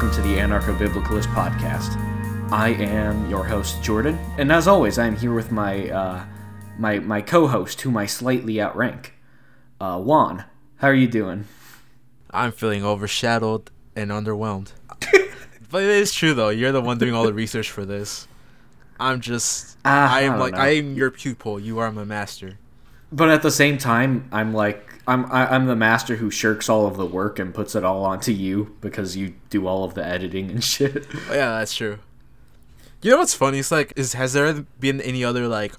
welcome to the Anarcho Biblicalist podcast. I am your host Jordan, and as always, I am here with my uh, my my co-host, whom I slightly outrank, uh, Juan. How are you doing? I'm feeling overshadowed and underwhelmed. but it is true though. You're the one doing all the research for this. I'm just. Uh, I I am don't like know. I am your pupil. You are my master. But at the same time, I'm like I'm I, I'm the master who shirks all of the work and puts it all onto you because you do all of the editing and shit. Yeah, that's true. You know what's funny? It's like, is has there been any other like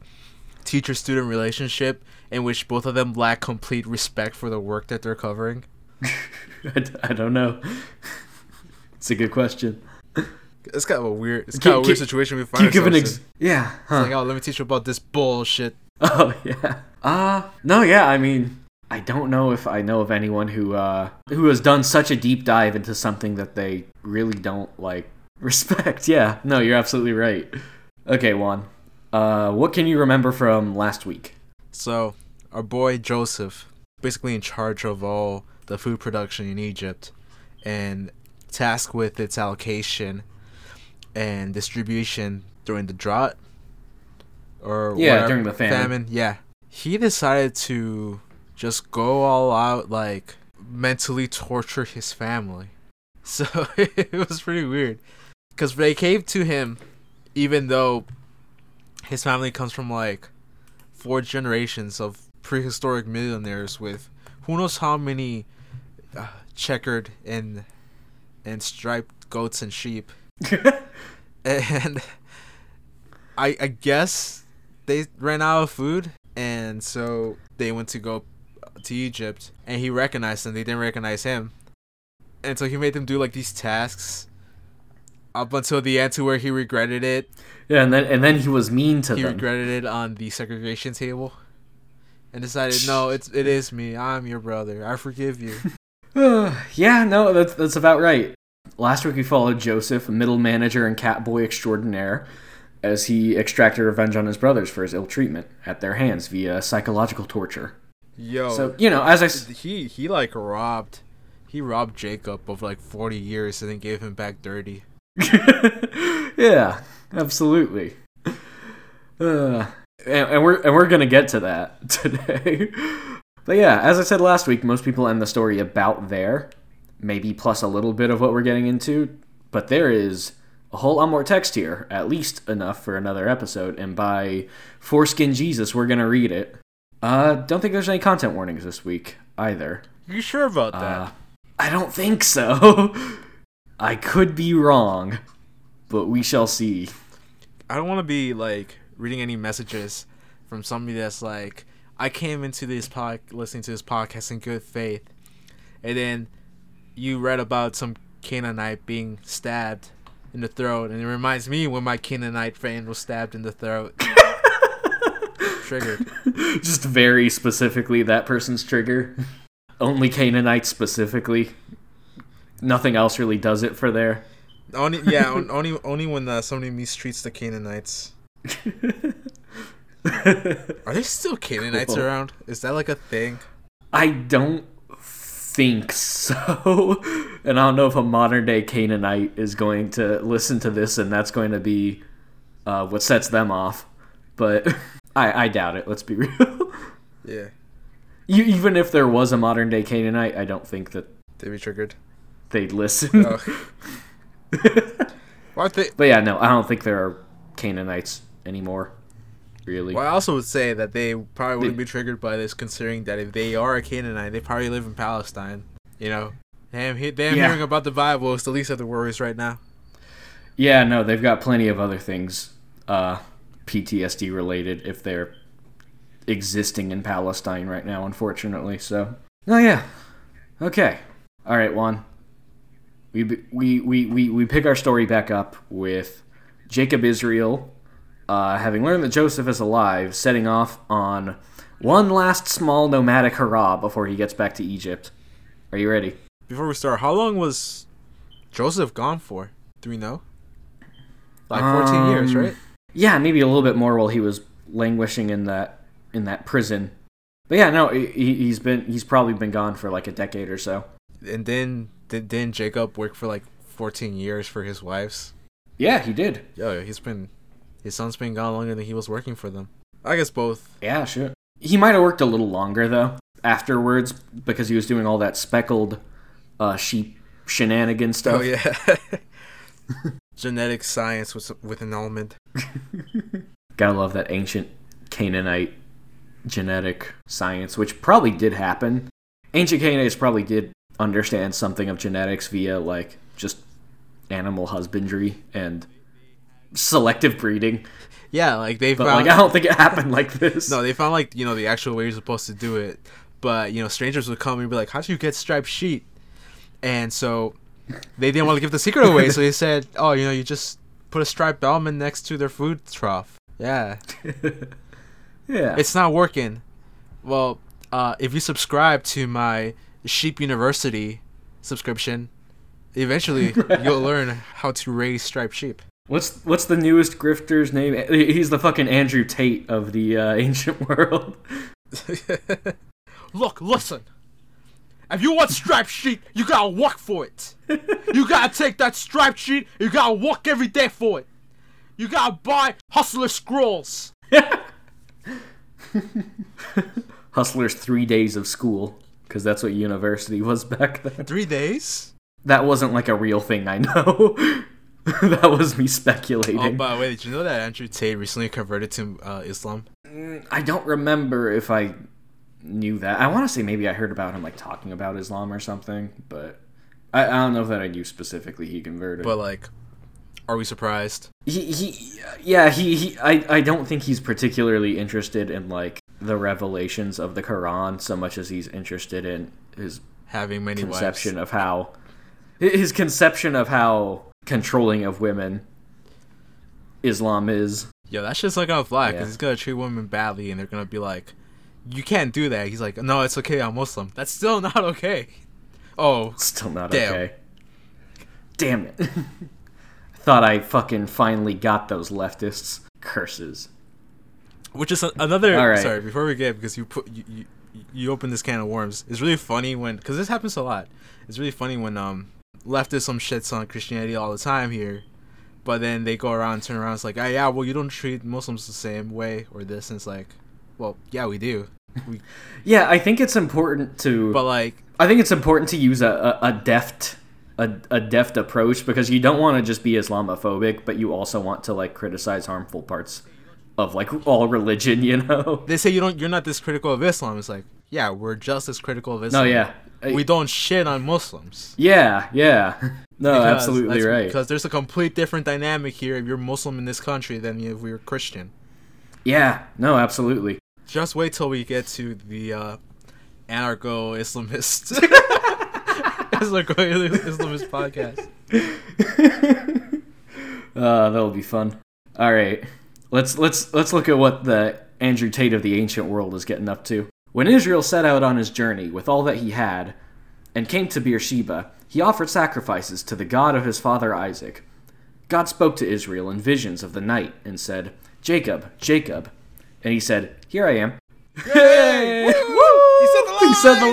teacher-student relationship in which both of them lack complete respect for the work that they're covering? I, d- I don't know. It's a good question. It's kind of a weird. It's Can- kind of a weird can- situation we Can find you give an ourselves ex? in. Yeah. Huh. It's like, oh, let me teach you about this bullshit. Oh yeah. Uh no, yeah, I mean I don't know if I know of anyone who uh who has done such a deep dive into something that they really don't like respect. Yeah. No, you're absolutely right. Okay, Juan. Uh what can you remember from last week? So, our boy Joseph, basically in charge of all the food production in Egypt, and tasked with its allocation and distribution during the drought, or Yeah, whatever- during the famine. Yeah, he decided to just go all out, like mentally torture his family. So it was pretty weird, because they came to him, even though his family comes from like four generations of prehistoric millionaires with who knows how many uh, checkered and and striped goats and sheep and I I guess they ran out of food and so they went to go to Egypt and he recognized them they didn't recognize him and so he made them do like these tasks up until the end to where he regretted it yeah, and then and then he was mean to he them. He regretted it on the segregation table and decided no it's it is me i'm your brother i forgive you yeah, no, that's that's about right. Last week we followed Joseph, a middle manager and catboy extraordinaire, as he extracted revenge on his brothers for his ill treatment at their hands via psychological torture. Yo So you know, as I he he like robbed he robbed jacob of like 40 years and then gave him back dirty yeah, absolutely. Uh, and, and we're and we're gonna get to that today. but yeah, as I said last week, most people end the story about there, maybe plus a little bit of what we're getting into. But there is a whole lot more text here, at least enough for another episode. And by foreskin Jesus, we're gonna read it. Uh, don't think there's any content warnings this week either. you sure about that Uh, I don't think so. I could be wrong, but we shall see. i don't want to be like reading any messages from somebody that's like i came into this pod listening to this podcast in good faith and then you read about some canaanite being stabbed in the throat and it reminds me when my canaanite friend was stabbed in the throat triggered Just very specifically that person's trigger. Only Canaanites specifically. Nothing else really does it for there. Only yeah, on- only only when uh, somebody mistreats the Canaanites. Are there still Canaanites Cool. around? Is that like a thing? I don't think so. And I don't know if a modern day Canaanite is going to listen to this and that's going to be uh, what sets them off. But I, I doubt it, let's be real. Yeah, You, even if there was a modern day Canaanite, I don't think that they'd be triggered. they'd listen. Oh. Well, I, but yeah, no, I don't think there are Canaanites anymore. Really. well, I also would say that they probably wouldn't They- be triggered by this, considering that if they are a Canaanite, they probably live in Palestine. You know, damn, he, damn, Yeah. hearing about the Bible is the least of the worries right now. Yeah, no, they've got plenty of other things uh, PTSD related if they're existing in Palestine right now, unfortunately. So, oh yeah, okay, all right, Juan. We we we we we pick our story back up with Jacob Israel, uh, having learned that Joseph is alive, setting off on one last small nomadic hurrah before he gets back to Egypt. Are you ready? Before we start, how long was Joseph gone for? Do we know? Like 14 years, Um, right? Yeah, maybe a little bit more while he was languishing in that in that prison. But yeah, no, he, he's been he's probably been gone for like a decade or so. And then did then Jacob work for like 14 years for his wives. Yeah, he did. Yo, he's been his son's been gone longer than he was working for them. I guess both. Yeah, sure. He might have worked a little longer though afterwards because he was doing all that speckled uh, sheep shenanigan stuff. Oh yeah. Genetic science with with an element. Gotta love that ancient Canaanite genetic science, which probably did happen. Ancient Canaanites probably did understand something of genetics via like just animal husbandry and selective breeding. Yeah, like they But found like I don't think it happened like this. No, they found like, you know, the actual way you're supposed to do it. But, you know, strangers would come and be like, How do you get striped sheet? And so they didn't want to give the secret away, so they said, Oh, you know, you just put a striped almond next to their food trough. Yeah. yeah. It's not working. Well, uh, if you subscribe to my Sheep University subscription, eventually you'll learn how to raise striped sheep. What's what's the newest grifter's name? He's the fucking Andrew Tate of the uh, ancient world. Look, listen. If you want striped sheet, you gotta work for it. You gotta take that striped sheet, you gotta work every day for it. You gotta buy Hustler Scrolls. Hustler's three days of school, because that's what university was back then. Three days? That wasn't like a real thing, I know. that was me speculating. Oh, by the way, did you know that Andrew Tate recently converted to uh, Islam? I don't remember if I knew that. I want to say maybe I heard about him like talking about Islam or something, but I, I don't know that I knew specifically he converted. But, like, are we surprised? he, he yeah, he, he I, I don't think he's particularly interested in like the revelations of the Quran so much as he's interested in his Having many conception wives. of how his conception of how controlling of women Islam is. Yo, that shit's not gonna fly because Yeah. he's gonna treat women badly and they're gonna be like, you can't do that. He's like, no, it's okay. I'm Muslim. That's still not okay. Oh, Still not Damn. okay. Damn it. Thought I fucking finally got those leftists. Curses. which is another. Right. Sorry, before we get because you put you, you you open this can of worms. It's really funny when because this happens a lot. It's really funny when um leftism shits on Christianity all the time here, but then they go around and turn around. It's like, ah, yeah, well, you don't treat Muslims the same way or this, and it's like, well, yeah, we do. We, Yeah, I think it's important to but like, I think it's important to use a, a, a deft a, a deft approach because you don't want to just be Islamophobic, but you also want to like criticize harmful parts of like all religion, you know? they say you don't, you're not this critical of Islam. It's like, yeah, we're just as critical of Islam. No, yeah. we don't shit on Muslims. Yeah, yeah. No, Because absolutely right. Because there's a complete different dynamic here if you're Muslim in this country than if we're Christian. Yeah, no, absolutely. Just wait till we get to the uh, anarcho Islamist anarcho Islamist podcast. Uh, that'll be fun. All right, let's let's let's look at what the Andrew Tate of the ancient world is getting up to. When Israel set out on his journey with all that he had, and came to Beersheba, he offered sacrifices to the God of his father Isaac. God spoke to Israel in visions of the night and said, "Jacob, Jacob," and he said, "Here I am." Yay! He said the line. He said the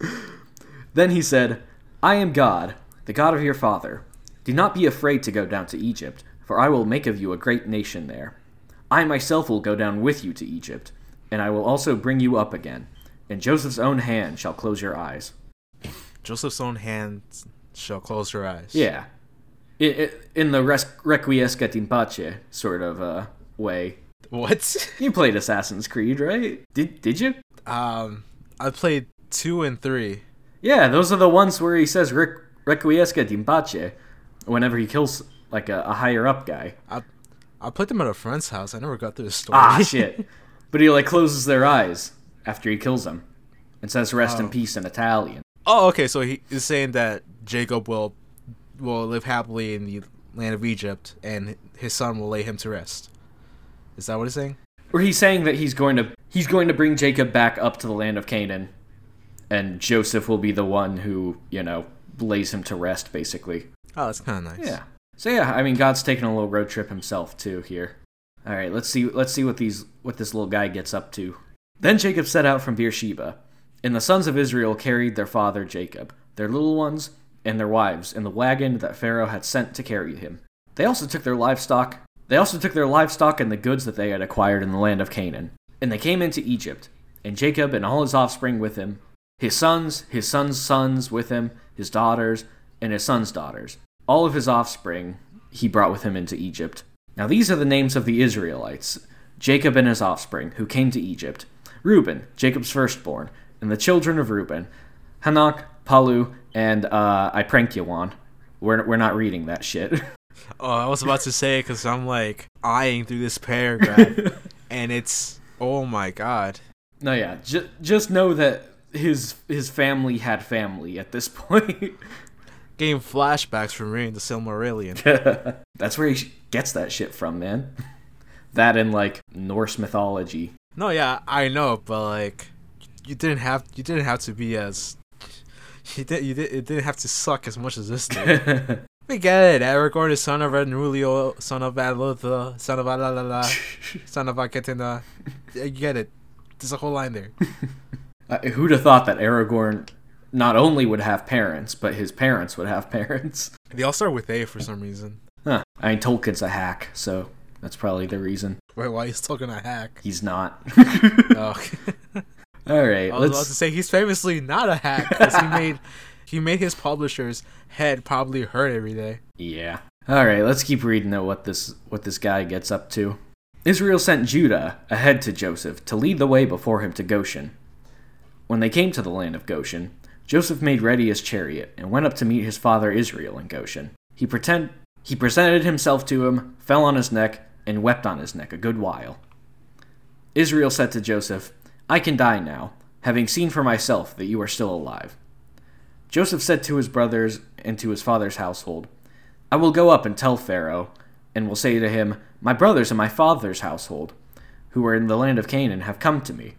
line. then he said, I am God, the God of your father. Do not be afraid to go down to Egypt, for I will make of you a great nation there. I myself will go down with you to Egypt, and I will also bring you up again. And Joseph's own hand shall close your eyes. Joseph's own hands shall close your eyes. Yeah. In the res- Requiescat in pace sort of uh, way. What? You played Assassin's Creed, right? Did, did you? Um, I played two and three. Yeah, those are the ones where he says Req- Requiescat in pace whenever he kills like a, a higher up guy. I I played them at a friend's house. I never got through the story. Ah, shit. But he like closes their eyes after he kills them and says "Rest in Oh. peace" in Italian. Oh, okay. So he is saying that Jacob will will live happily in the land of Egypt, and his son will lay him to rest. Is that what he's saying? Or he's saying that he's going to he's going to bring Jacob back up to the land of Canaan, and Joseph will be the one who you know lays him to rest, basically. Oh, that's kind of nice. Yeah. So yeah, I mean, God's taking a little road trip himself too here. All right, let's see. Let's see what these what this little guy gets up to. Then Jacob set out from Beersheba, and the sons of Israel carried their father Jacob, their little ones, and their wives in the wagon that Pharaoh had sent to carry him. They also took their livestock. They also took their livestock and the goods that they had acquired in the land of Canaan. And they came into Egypt, and Jacob and all his offspring with him, his sons, his sons' sons with him, his daughters, and his sons' daughters. All of his offspring he brought with him into Egypt. Now these are the names of the Israelites Jacob and his offspring, who came to Egypt Reuben, Jacob's firstborn, and the children of Reuben Hanok, Palu, and uh, Iprankiwan. We're, we're not reading that shit. Oh, I was about to say because I'm like eyeing through this paragraph, and it's oh my god. no, yeah, j- just know that his his family had family at this point. Getting flashbacks from reading the Silmarillion. That's where he gets that shit from, man. That in like Norse mythology. No, yeah, I know, but like, you didn't have you didn't have to be as you did you did it didn't have to suck as much as this did. We get it. Aragorn is son of Enrulio, son of Alotha, son of Alalala, son of Aketina. You get it. There's a whole line there. Uh, who'd have thought that Aragorn not only would have parents, but his parents would have parents? They all start with A for some reason. Huh. I mean, Tolkien's a hack, so that's probably the reason. Wait, why he's talking a hack? He's not. Oh. All right, I was about let's. to say he's famously not a hack because he made he made his publisher's head probably hurt every day. Yeah. All right, let's keep reading at what this what this guy gets up to. Israel sent Judah ahead to Joseph to lead the way before him to Goshen. When they came to the land of Goshen, Joseph made ready his chariot and went up to meet his father Israel in Goshen. He pretend he presented himself to him, fell on his neck, and wept on his neck a good while. Israel said to Joseph, I can die now, having seen for myself that you are still alive. Joseph said to his brothers and to his father's household, I will go up and tell Pharaoh, and will say to him, My brothers and my father's household, who are in the land of Canaan, have come to me.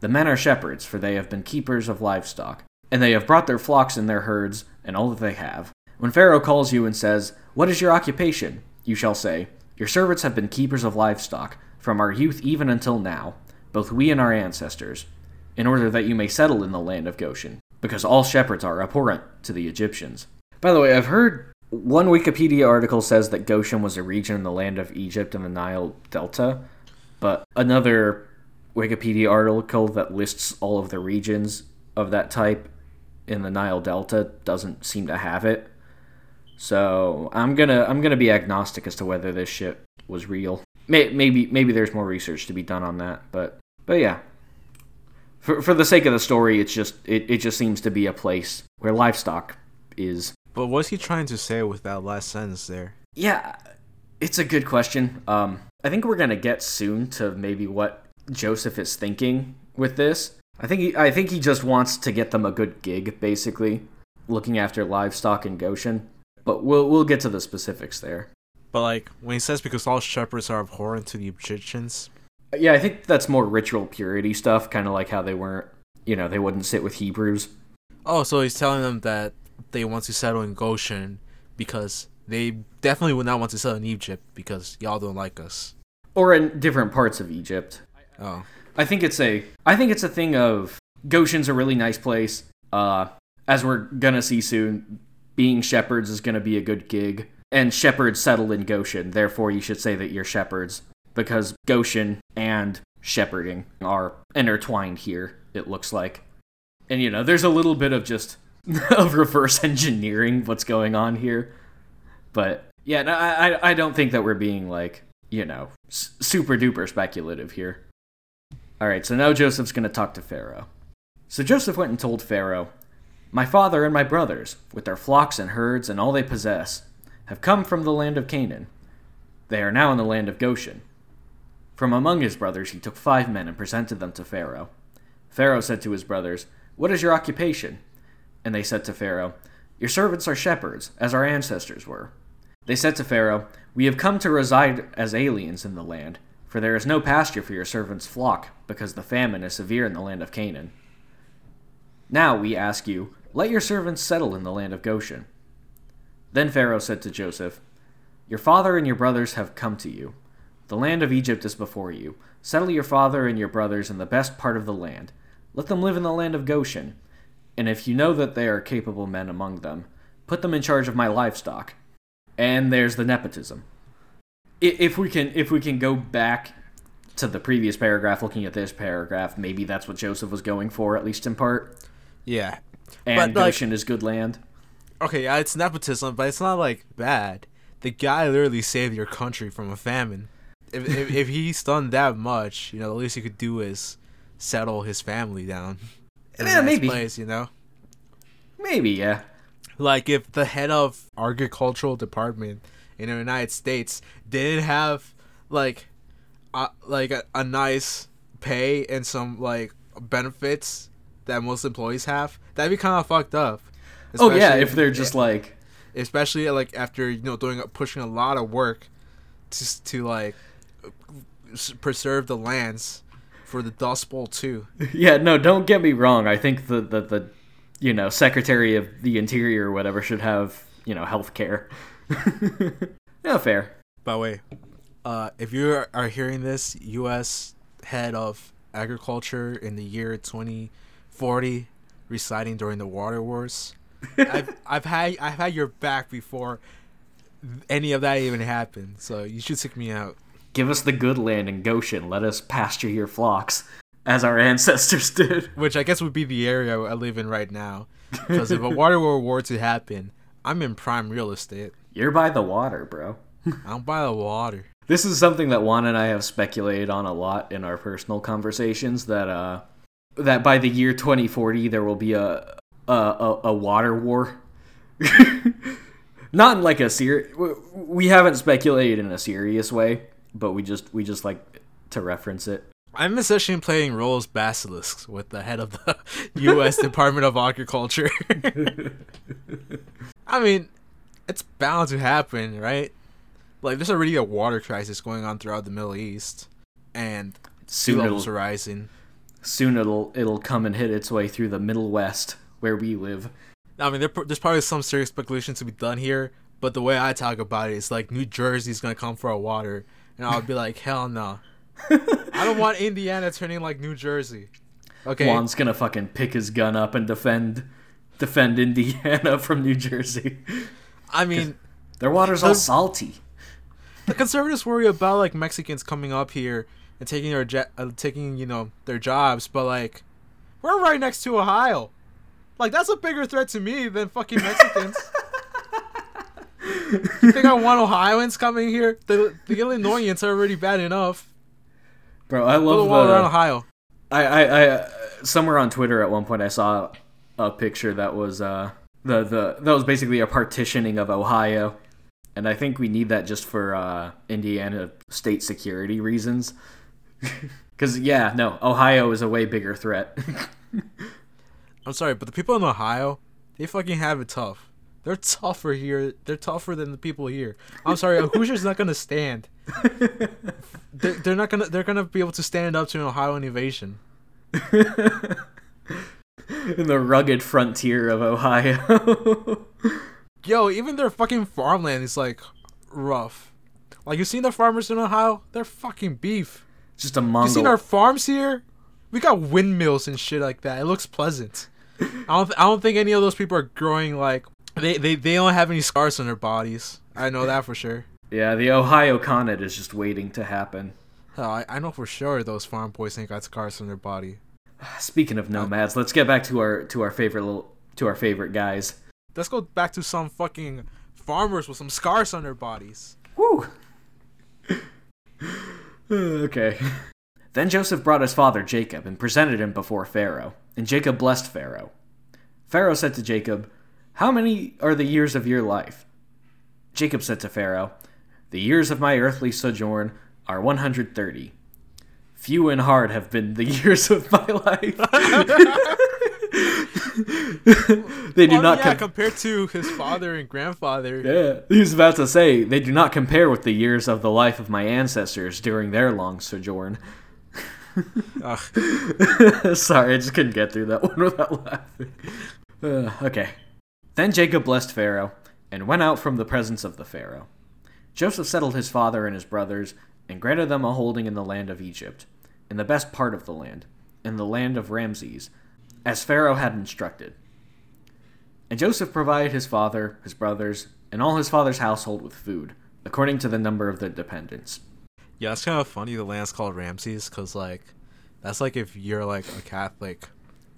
The men are shepherds, for they have been keepers of livestock, and they have brought their flocks and their herds, and all that they have. When Pharaoh calls you and says, What is your occupation? you shall say, Your servants have been keepers of livestock, from our youth even until now, both we and our ancestors, in order that you may settle in the land of Goshen, because all shepherds are abhorrent to the Egyptians. By the way, I've heard one Wikipedia article says that Goshen was a region in the land of Egypt and the Nile Delta, but another Wikipedia article that lists all of the regions of that type in the Nile Delta doesn't seem to have it. So I'm gonna I'm gonna be agnostic as to whether this shit was real. May, maybe maybe there's more research to be done on that, but but yeah. For for the sake of the story, it's just it, it just seems to be a place where livestock is. But what's he trying to say with that last sentence there? Yeah, it's a good question. Um, I think we're gonna get soon to maybe what Joseph is thinking with this. I think he, I think he just wants to get them a good gig, basically, looking after livestock in Goshen. But we'll we'll get to the specifics there. But like when he says because all shepherds are abhorrent to the Egyptians, Yeah, I think that's more ritual purity stuff, kind of like how they weren't, you know, they wouldn't sit with Hebrews. oh, so he's telling them that they want to settle in Goshen because they definitely would not want to settle in Egypt because y'all don't like us. Or in different parts of Egypt. Oh, I think it's a I think it's a thing of Goshen's a really nice place. Uh as we're gonna see soon, being shepherds is gonna be a good gig. And shepherds settle in Goshen, therefore you should say that you're shepherds. Because Goshen and shepherding are intertwined here, it looks like. And you know, there's a little bit of just of reverse engineering what's going on here. But yeah, I I- don't think that we're being like, you know, super duper speculative here. All right, so now Joseph's going to talk to Pharaoh. So Joseph went and told Pharaoh, My father and my brothers, with their flocks and herds and all they possess, have come from the land of Canaan. They are now in the land of Goshen. From among his brothers he took five men and presented them to Pharaoh. Pharaoh said to his brothers, What is your occupation? And they said to Pharaoh, Your servants are shepherds, as our ancestors were. They said to Pharaoh, We have come to reside as aliens in the land, for there is no pasture for your servants' flock, because the famine is severe in the land of Canaan. Now we ask you, let your servants settle in the land of Goshen. Then Pharaoh said to Joseph, Your father and your brothers have come to you. The land of Egypt is before you. Settle your father and your brothers in the best part of the land. Let them live in the land of Goshen. And if you know that they are capable men among them, put them in charge of my livestock. And there's the nepotism. If we can if we can go back to the previous paragraph looking at this paragraph, maybe that's what Joseph was going for at least in part. Yeah. And But, like- Goshen is good land. Okay, yeah, it's nepotism, but it's not like bad. The guy literally saved your country from a famine. If if, if he's done that much, you know, the least he could do is settle his family down. in Yeah, maybe. Place, you know, Maybe, yeah. like if the head of agricultural department in the United States didn't have like, uh, like a, a nice pay and some like benefits that most employees have, that'd be kind of fucked up. Oh yeah, if they're just like especially like after you know doing pushing a lot of work to to like preserve the lands for the Dust Bowl too. Yeah, no, don't get me wrong. I think the the, the you know, Secretary of the Interior or whatever should have, you know, health care. yeah, fair. By the way, uh, if you are- hearing this, U.S. head of agriculture in the year 2040, residing during the water wars, I've I've had I've had your back before any of that even happened. So you should seek me out. Give us the good land in Goshen. Let us pasture your flocks, as our ancestors did. which I guess would be the area I live in right now. Because if a water war were to happen, I'm in prime real estate. You're by the water, bro. I'm by the water. This is something that Juan and I have speculated on a lot in our personal conversations. That uh, that by the year 2040 there will be a a, a, a water war. Not in like a ser- w- We haven't speculated in a serious way, but we just we just like to reference it. I'm essentially playing role as basilisks with the head of the U.S. Department of Agriculture. I mean, it's bound to happen, right? Like, there's already a water crisis going on throughout the Middle East, and sea Soon levels it'll are rising. soon it'll it'll come and hit its way through the Middle West where we live. I mean, there, there's probably some serious speculation to be done here, but the way I talk about it is like New Jersey's gonna come for our water, and I'll be like, hell no. I don't want Indiana turning like New Jersey. Okay. Juan's gonna fucking pick his gun up and defend defend Indiana from New Jersey. I mean, Their water's all salty. the conservatives worry about like Mexicans coming up here and taking their jet, uh, taking you know their jobs, but like we're right next to Ohio. Like that's a bigger threat to me than fucking Mexicans. you think I want Ohioans coming here? The the Illinoisans are already bad enough. Bro, I love wall around Ohio. I, I, I uh, somewhere on Twitter at one point I saw a picture that was uh the, the that was basically a partitioning of Ohio. And I think we need that just for uh, Indiana state security reasons. Because, yeah, no, Ohio is a way bigger threat. I'm sorry, but the people in Ohio, they fucking have it tough. They're tougher here. They're tougher than the people here. I'm sorry, a Hoosier's not gonna stand. They're, they're not gonna. They're gonna be able to stand up to an Ohio invasion. In the rugged frontier of Ohio. Yo, even their fucking farmland is like rough. Like you seen the farmers in Ohio? They're fucking beef. just a You Mongol. seen our farms here? We got windmills and shit like that. It looks pleasant. I don't. I don't think any of those people are growing like they. They, they don't have any scars on their bodies. I know that for sure. Yeah, the Ohio Conet is just waiting to happen. Hell, I, I know for sure those farm boys ain't got scars on their body. Speaking of nomads, let's get back to our to our favorite little to our favorite guys. Let's go back to some fucking farmers with some scars on their bodies. Woo. okay. Then Joseph brought his father Jacob and presented him before Pharaoh, and Jacob blessed Pharaoh. Pharaoh said to Jacob, "How many are the years of your life?" Jacob said to Pharaoh, "The years of my earthly sojourn are 130. Few and hard have been the years of my life." they do Oh, not yeah, com- compared to his father and grandfather. yeah, he was about to say they do not compare with the years of the life of my ancestors during their long sojourn. Sorry, I just couldn't get through that one without laughing. Uh, okay. Then Jacob blessed Pharaoh and went out from the presence of the Pharaoh. Joseph settled his father and his brothers and granted them a holding in the land of Egypt, in the best part of the land, in the land of Ramses, as Pharaoh had instructed. And Joseph provided his father, his brothers, and all his father's household with food, according to the number of their dependents. Yeah, it's kind of funny the land's called Ramses because, like, that's like if you're like a Catholic,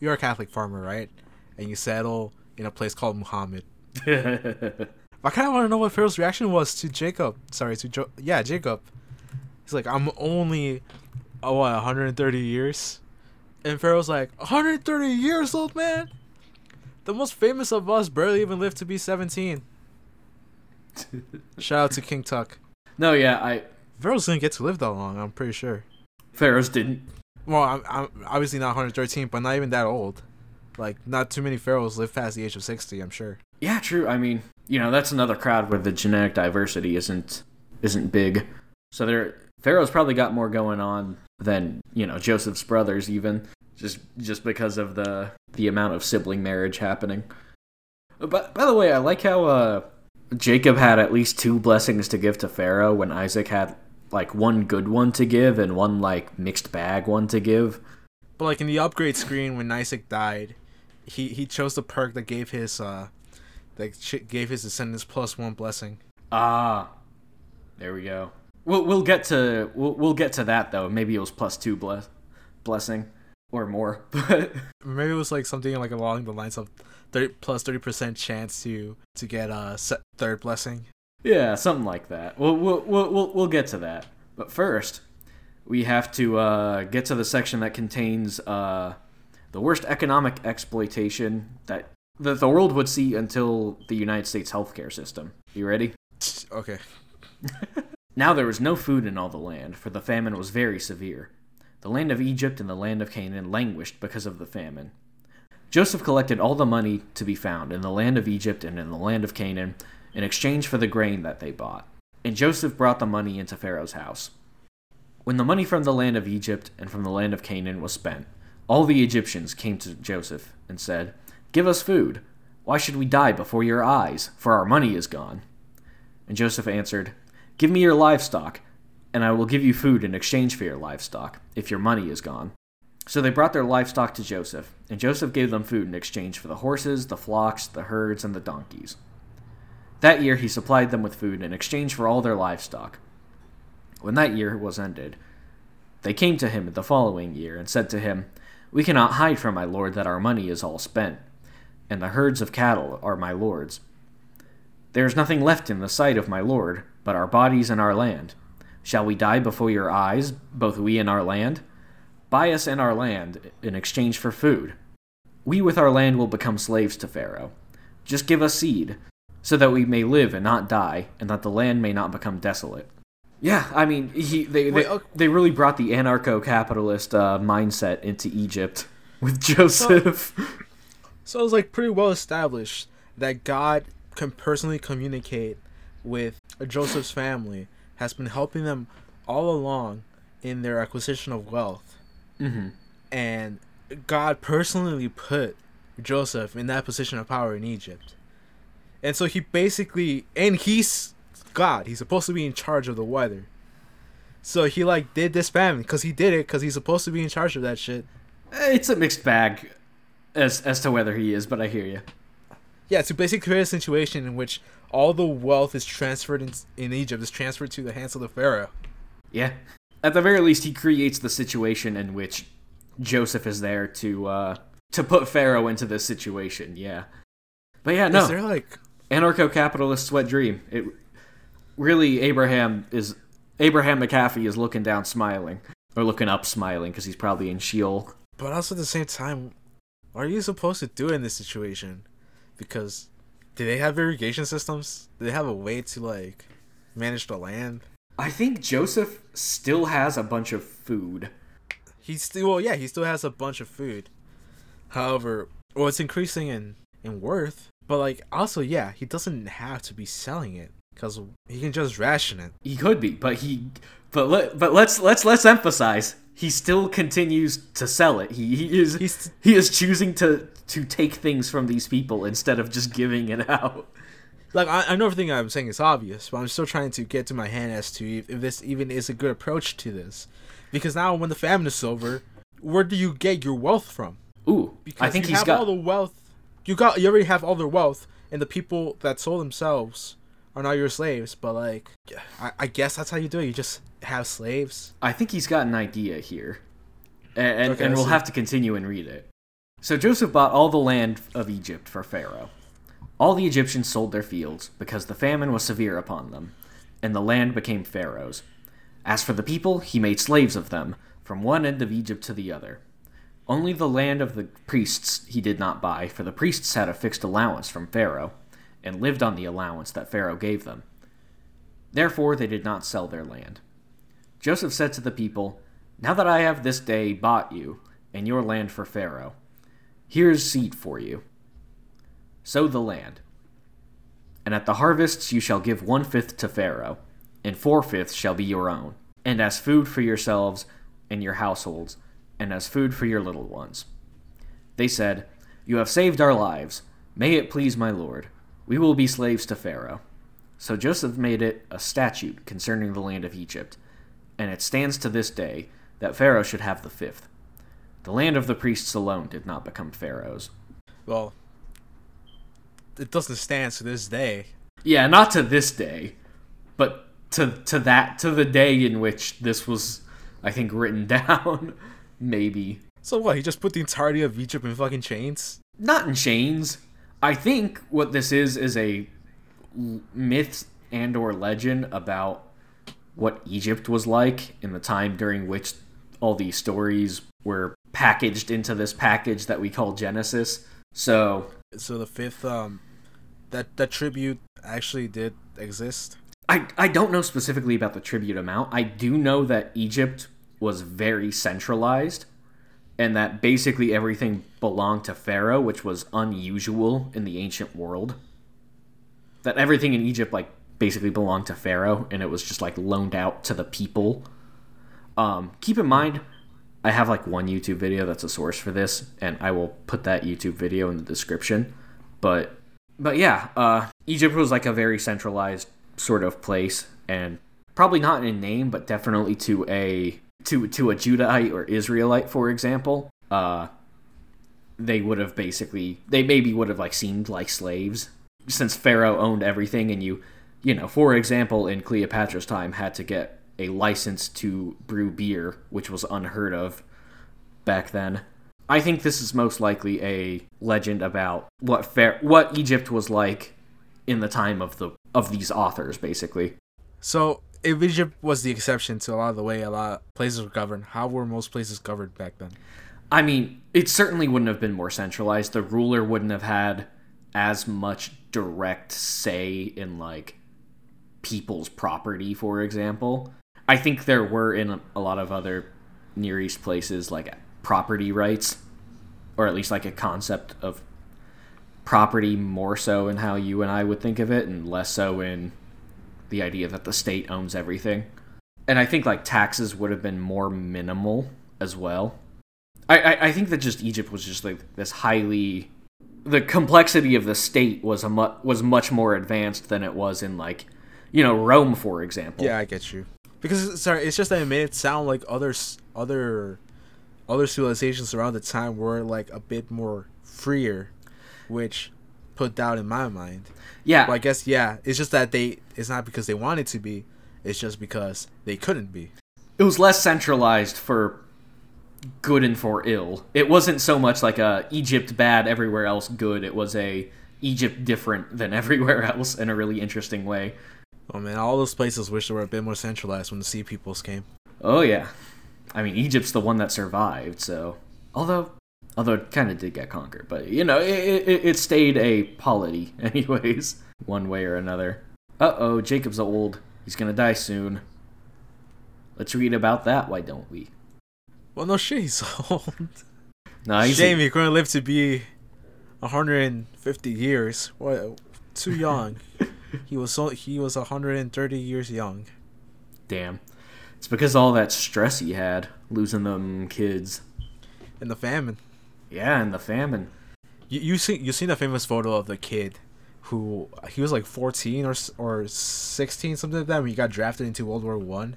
you're a Catholic farmer, right? And you settle in a place called Muhammad. I kind of want to know what Pharaoh's reaction was to Jacob. Sorry, to jo- yeah, Jacob. He's like, I'm only, oh, what, 130 years? And Pharaoh's like, 130 years old, man? The most famous of us barely even lived to be 17. Shout out to King Tut. no, yeah, I Pharaoh's didn't get to live that long, I'm pretty sure. Pharaohs didn't. Well, I'm, I'm obviously not 113, but not even that old. Like, not too many pharaohs live past the age of 60, I'm sure. Yeah, true. I mean, you know, that's another crowd where the genetic diversity isn't isn't big. So there Pharaoh's probably got more going on than, you know, Joseph's brothers even just just because of the the amount of sibling marriage happening. But by the way, I like how uh Jacob had at least two blessings to give to Pharaoh when Isaac had like one good one to give and one like mixed bag one to give. But, like, in the upgrade screen, when Isaac died, he, he chose the perk that gave his, uh, that ch- gave his descendants plus one blessing. Ah, there we go. We'll we'll get to we'll, we'll get to that though. Maybe it was plus two bless blessing or more, but Maybe it was, like, something, like, along the lines of 30, 30% chance to, to get a se- third blessing. yeah, something like that. We'll we'll we'll we'll, we'll get to that. But first, we have to uh, get to the section that contains uh, the worst economic exploitation that that the world would see until the United States healthcare system. You ready? Okay. Now there was no food in all the land, for the famine was very severe. The land of Egypt and the land of Canaan languished because of the famine. Joseph collected all the money to be found in the land of Egypt and in the land of Canaan in exchange for the grain that they bought. And Joseph brought the money into Pharaoh's house. When the money from the land of Egypt and from the land of Canaan was spent, all the Egyptians came to Joseph and said, Give us food. Why should we die before your eyes? For our money is gone. And Joseph answered, Give me your livestock, and I will give you food in exchange for your livestock, if your money is gone. So they brought their livestock to Joseph, and Joseph gave them food in exchange for the horses, the flocks, the herds, and the donkeys. That year he supplied them with food in exchange for all their livestock. When that year was ended, they came to him the following year and said to him, We cannot hide from my lord that our money is all spent, and the herds of cattle are my lord's. There is nothing left in the sight of my lord, but our bodies and our land. Shall we die before your eyes, both we and our land? Buy us and our land in exchange for food. We with our land will become slaves to Pharaoh. Just give us seed, so that we may live and not die, and that the land may not become desolate. Yeah, I mean, he they Wait, they, okay. they really brought the anarcho-capitalist uh, mindset into Egypt with Joseph. So it's like pretty well established that God can personally communicate with Joseph's family, has been helping them all along in their acquisition of wealth. hmm And God personally put Joseph in that position of power in Egypt. And so he basically, and he's God, he's supposed to be in charge of the weather. So he like did this family because he did it because he's supposed to be in charge of that shit. Eh, It's a mixed bag as as to whether he is, but I hear you. Yeah, to basically create a situation in which all the wealth is transferred in, in Egypt is transferred to the hands of the pharaoh. Yeah. At the very least, he creates the situation in which Joseph is there to uh, to put Pharaoh into this situation. Yeah. But yeah, no. Is there like anarcho-capitalist wet dream. It really Abraham is Abraham McAfee is looking down smiling or looking up smiling because he's probably in Sheol. But also at the same time, what are you supposed to do in this situation? Because do they have irrigation systems? Do they have a way to like manage the land? I think Joseph still has a bunch of food. He still well, yeah, he still has a bunch of food. However, well, it's increasing in in worth. But like also, yeah, he doesn't have to be selling it because he can just ration it. He could be, but he but let but let's let's let's emphasize he still continues to sell it. He, he is He's he is choosing to to take things from these people instead of just giving it out. like I, I know everything I'm saying is obvious, but I'm still trying to get to my hand as to if, if this even is a good approach to this. Because now when the famine is over, where do you get your wealth from? Ooh, Because I think you he's have got all the wealth you got you already have all their wealth, and the people that sold themselves are now your slaves. But like, I, I guess that's how you do it. You just have slaves. I think he's got an idea here. And, and, Okay, and we'll have to continue and read it. So Joseph bought all the land of Egypt for Pharaoh. All the Egyptians sold their fields, because the famine was severe upon them, and the land became Pharaoh's. As for the people, he made slaves of them, from one end of Egypt to the other. Only the land of the priests he did not buy, for the priests had a fixed allowance from Pharaoh, and lived on the allowance that Pharaoh gave them. Therefore they did not sell their land. Joseph said to the people, Now that I have this day bought you and your land for Pharaoh, here is seed for you. Sow the land. And at the harvests you shall give one fifth to Pharaoh, and four fifths shall be your own, and as food for yourselves and your households, and as food for your little ones. They said, You have saved our lives. May it please my lord. We will be slaves to Pharaoh. So Joseph made it a statute concerning the land of Egypt, and it stands to this day that Pharaoh should have the fifth. The land of the priests alone did not become Pharaoh's. Well, it doesn't stand to this day. Yeah, not to this day, but to to that to the day in which this was, I think, written down. Maybe So what? He just put the entirety of Egypt in fucking chains. not in chains. I think what this is is a myth and or legend about what Egypt was like in the time during which all these stories were packaged into this package that we call Genesis. So So the fifth, um, that that tribute actually did exist. I, I don't know specifically about the tribute amount. I do know that Egypt was very centralized and that basically everything belonged to Pharaoh, which was unusual in the ancient world. That everything in Egypt like basically belonged to Pharaoh and it was just like loaned out to the people. Um, keep in mind I have like one YouTube video that's a source for this and I will put that YouTube video in the description. But but yeah, uh, Egypt was like a very centralized sort of place, and probably not in name, but definitely to a to to a Judahite or Israelite, for example. Uh, they would have basically they maybe would have like seemed like slaves since Pharaoh owned everything, and you you know, for example, in Cleopatra's time, had to get a license to brew beer, which was unheard of back then. I think this is most likely a legend about what Pharaoh, what Egypt was like in the time of the of these authors, basically. So if Egypt was the exception to a lot of the way a lot of places were governed, how were most places governed back then? I mean, it certainly wouldn't have been more centralized. The ruler wouldn't have had as much direct say in like people's property, for example. I think there were in a lot of other Near East places like property rights, or at least like a concept of property more so in how you and I would think of it, and less so in the idea that the state owns everything. And I think like taxes would have been more minimal as well. I, I, I think that just Egypt was just like this highly the complexity of the state was a mu- was much more advanced than it was in like you know Rome for example. Yeah, I get you. Because sorry, it's just that it made it sound like other other other civilizations around the time were like a bit more freer, which put doubt in my mind. Yeah. Well, I guess yeah, it's just that they it's not because they wanted to be, it's just because they couldn't be. it was less centralized for good and for ill. It wasn't so much like a Egypt bad everywhere else good. It was a Egypt different than everywhere else in a really interesting way. Oh man, all those places wish they were a bit more centralized when the sea peoples came. Oh yeah. I mean Egypt's the one that survived, so although although it kind of did get conquered, but you know, it, it, it stayed a polity anyways, one way or another. Uh-oh, Jacob's old. He's to die soon. Let's read about that, why don't we? Well, no shit, he's old. No, he's Shame he couldn't live to be 150 years. What? Too young. he was so he was 130 years young. damn. It's because of all that stress he had losing them kids. And the famine. Yeah, and the famine. You you see you seen the famous photo of the kid who he was like 14 or or 16 something like that when he got drafted into World War 1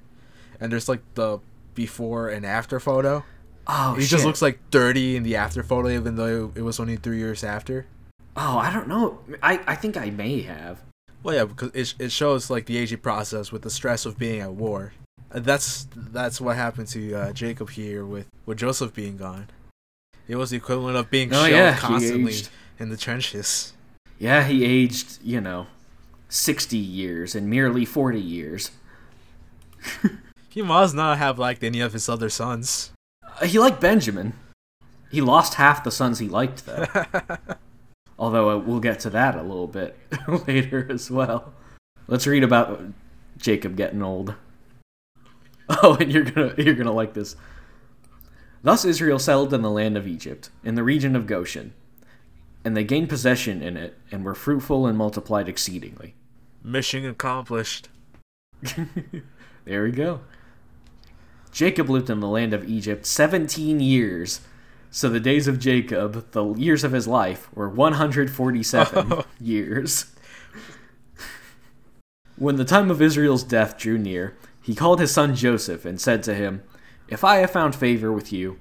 and there's like the before and after photo. Oh, he just looks like 30 in the after photo even though it was only 3 years after. Oh, I don't know. I, I think I may have. Well, yeah, because it, it shows like the aging process with the stress of being at war. Uh, That's that's what happened to uh, Jacob here with with Joseph being gone. It was the equivalent of being Oh, shelled yeah, constantly in the trenches. Yeah, he aged, you know, 60 years in merely 40 years. He must not have liked any of his other sons. Uh, He liked Benjamin. He lost half the sons he liked, though. Although uh, we'll get to that a little bit later as well. Let's read about Jacob getting old. Oh, and you're gonna you're gonna like this. Thus Israel settled in the land of Egypt, in the region of Goshen, and they gained possession in it, and were fruitful and multiplied exceedingly. Mission accomplished. There we go. Jacob lived in the land of Egypt 17 years. So the days of Jacob, the years of his life, were 147 years. When the time of Israel's death drew near, he called his son Joseph and said to him, If I have found favor with you,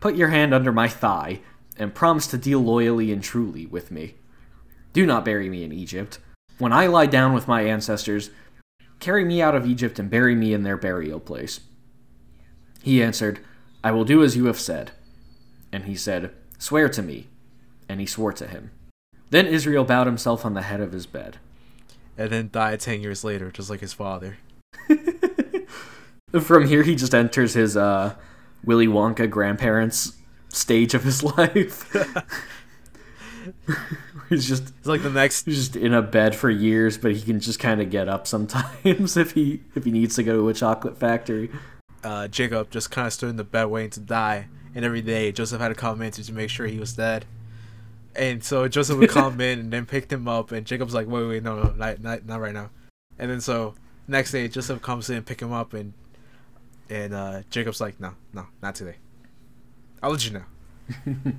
put your hand under my thigh and promise to deal loyally and truly with me. Do not bury me in Egypt. When I lie down with my ancestors, Carry me out of Egypt and bury me in their burial place. He answered, I will do as you have said. And he said, Swear to me. And he swore to him. Then Israel bowed himself on the head of his bed. And then died ten years later, just like his father. From here, he just enters his uh, Willy Wonka grandparents stage of his life. he's just It's like the next he's just in a bed for years, but he can just kind of get up sometimes if he if he needs to go to a chocolate factory. Uh, Jacob just kind of stood in the bed waiting to die, and every day Joseph had to come in to, to make sure he was dead. And so Joseph would come in and then picked him up, and Jacob's like, "Wait, wait, no, no, not, not, not right now." And then so next day Joseph comes in, and pick him up, and and uh, Jacob's like, "No, no, not today. I'll let you know." and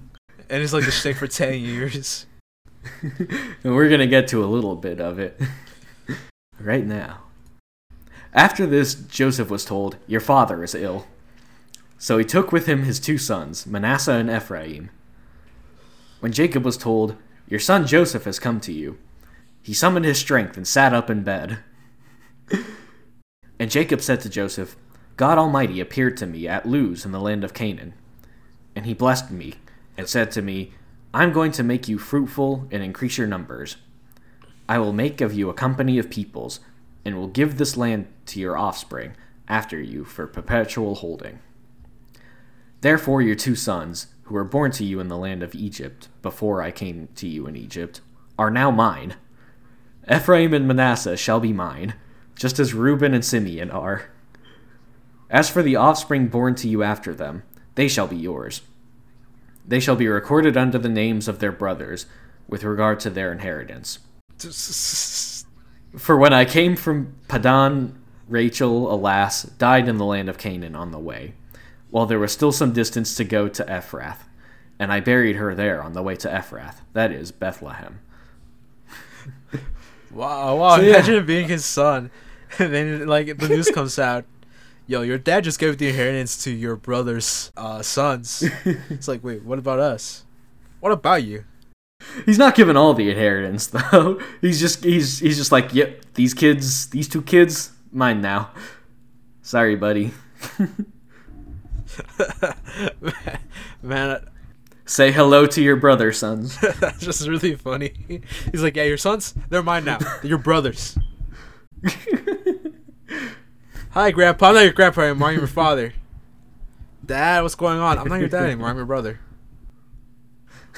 it's like the shtick for ten years. and we're going to get to a little bit of it right now. After this, Joseph was told, Your father is ill. So he took with him his two sons, Manasseh and Ephraim. When Jacob was told, Your son Joseph has come to you, he summoned his strength and sat up in bed. and Jacob said to Joseph, God Almighty appeared to me at Luz in the land of Canaan. And he blessed me, and said to me, I'm going to make you fruitful and increase your numbers. I will make of you a company of peoples, and will give this land to your offspring after you for perpetual holding. Therefore, your two sons, who were born to you in the land of Egypt, before I came to you in Egypt, are now mine. Ephraim and Manasseh shall be mine, just as Reuben and Simeon are. As for the offspring born to you after them, they shall be yours. They shall be recorded under the names of their brothers, with regard to their inheritance. For when I came from Paddan, Rachel, alas, died in the land of Canaan on the way, while there was still some distance to go to Ephrath, and I buried her there on the way to Ephrath, that is, Bethlehem. Wow, wow! So, yeah. Imagine being his son, and then like the news comes out. Yo, your dad just gave the inheritance to your brother's uh, sons. it's like, wait, what about us? What about you? He's not given all the inheritance though. He's just he's he's just like, yep, these kids, these two kids, mine now. Sorry, buddy. Man, Say hello to your brother, sons. that's just really funny. He's like, yeah, your sons, they're mine now. They're your brothers. Hi, Grandpa. I'm not your grandpa anymore. I'm your father. Dad, what's going on? I'm not your dad anymore. I'm your brother.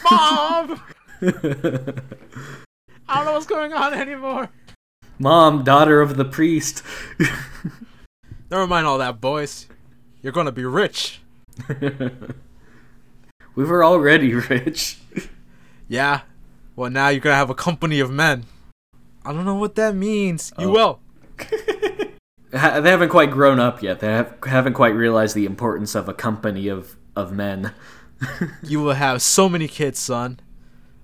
Mom! I don't know what's going on anymore. Mom, daughter of the priest. Never mind all that, boys. You're gonna be rich. we were already rich. Yeah. Well, now you're gonna have a company of men. I don't know what that means. You Oh. will. They haven't quite grown up yet. They have, haven't quite realized the importance of a company of, of men. You will have so many kids, son.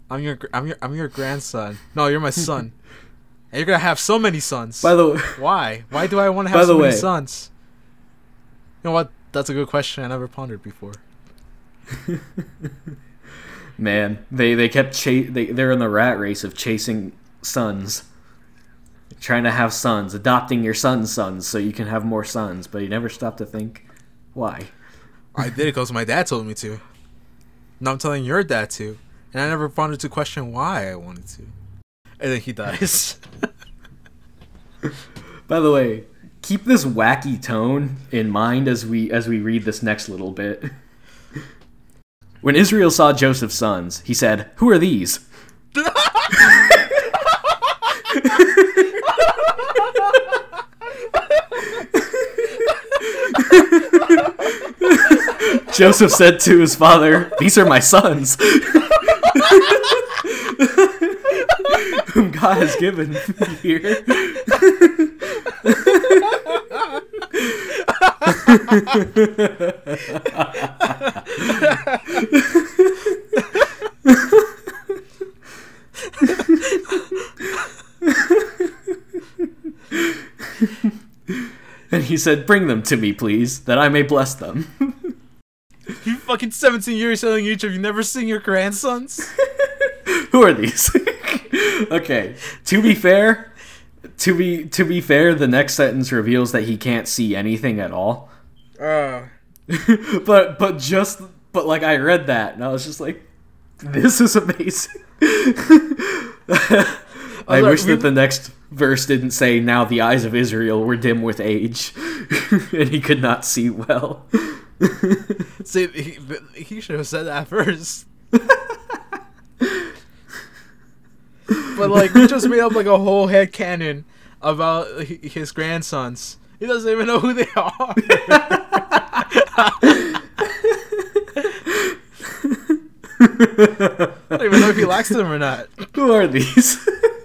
I'm your, I'm your, I'm your grandson. No, you're my son. and you're gonna have so many sons. By the way, Why? Why do I want to have so many sons? You know what? That's a good question I never pondered before. Man, they they kept cha- they they're in the rat race of chasing sons. Trying to have sons, adopting your son's sons so you can have more sons, but you never stop to think why. I did it because my dad told me to. Now I'm telling your dad to, and I never wanted to question why I wanted to. And then he dies. By the way, keep this wacky tone in mind as we as we read this next little bit. When Israel saw Joseph's sons, he said, "Who are these?" Joseph said to his father, These are my sons, whom God has given here. and he said, Bring them to me, please, that I may bless them. Fucking 17 years each of you never seen your grandsons? Who are these? okay. To be fair, to be to be fair, the next sentence reveals that he can't see anything at all. Uh, but but just but like I read that and I was just like, this is amazing. I like, wish we- that the next verse didn't say, "Now the eyes of Israel were dim with age, and he could not see well." see, he, he should have said that first. but like, we just made up like a whole head canon about his grandsons. He doesn't even know who they are. I don't even know if he likes them or not. who are these?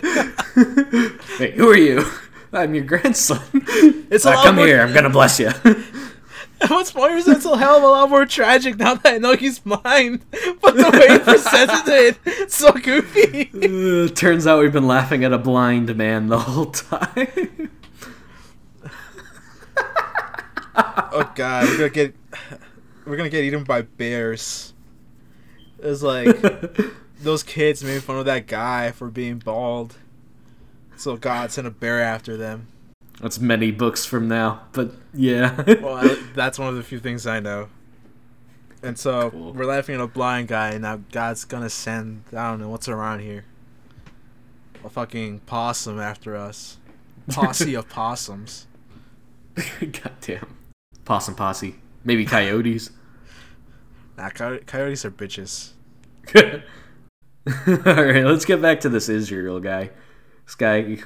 hey, who are you? I'm your grandson. It's Uh, a lot come here. I'm gonna bless you. What's more is it's a hell of a lot more tragic now that I know he's blind. But the way he presented it, it's so goofy. Uh, turns out we've been laughing at a blind man the whole time. Oh god, we're gonna get we're gonna get eaten by bears. It's like those kids made fun of that guy for being bald. So God sent a bear after them. That's many books from now, but yeah. Well, I, that's one of the few things I know. And so Cool. we're laughing at a blind guy, and now God's gonna send I don't know what's around here. A fucking possum after us. Posse of possums. Goddamn. Possum posse. Maybe coyotes. Nah, coy- coyotes are bitches. Alright, let's get back to this Israel guy. This guy.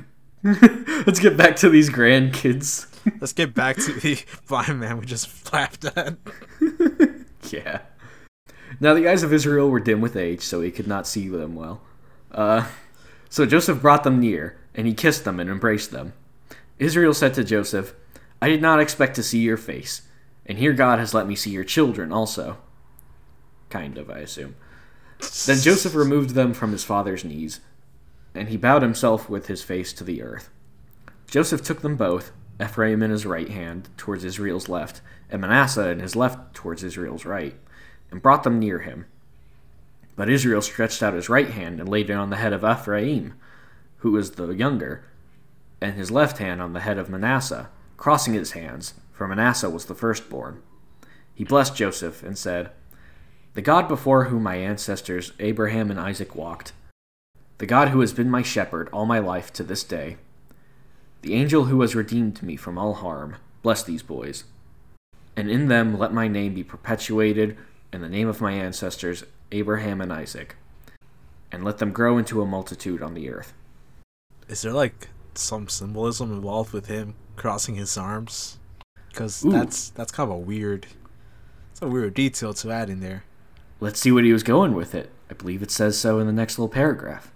let's get back to these grandkids. Let's get back to the blind man we just laughed at. yeah. Now the eyes of Israel were dim with age, so he could not see them well. Uh, so Joseph brought them near, and he kissed them and embraced them. Israel said to Joseph, I did not expect to see your face, and here God has let me see your children also. Kind of, I assume. Then Joseph removed them from his father's knees, and he bowed himself with his face to the earth. Joseph took them both, Ephraim in his right hand towards Israel's left, and Manasseh in his left towards Israel's right, and brought them near him. But Israel stretched out his right hand and laid it on the head of Ephraim, who was the younger, and his left hand on the head of Manasseh, crossing his hands, for Manasseh was the firstborn. He blessed Joseph and said, The God before whom my ancestors Abraham and Isaac walked, the God who has been my shepherd all my life to this day, the angel who has redeemed me from all harm, bless these boys. And in them let my name be perpetuated, and the name of my ancestors, Abraham and Isaac, and let them grow into a multitude on the earth. Is there like some symbolism involved with him crossing his arms? Because that's that's kind of a weird, it's a weird detail to add in there. Let's see what he was going with it. I believe it says so in the next little paragraph.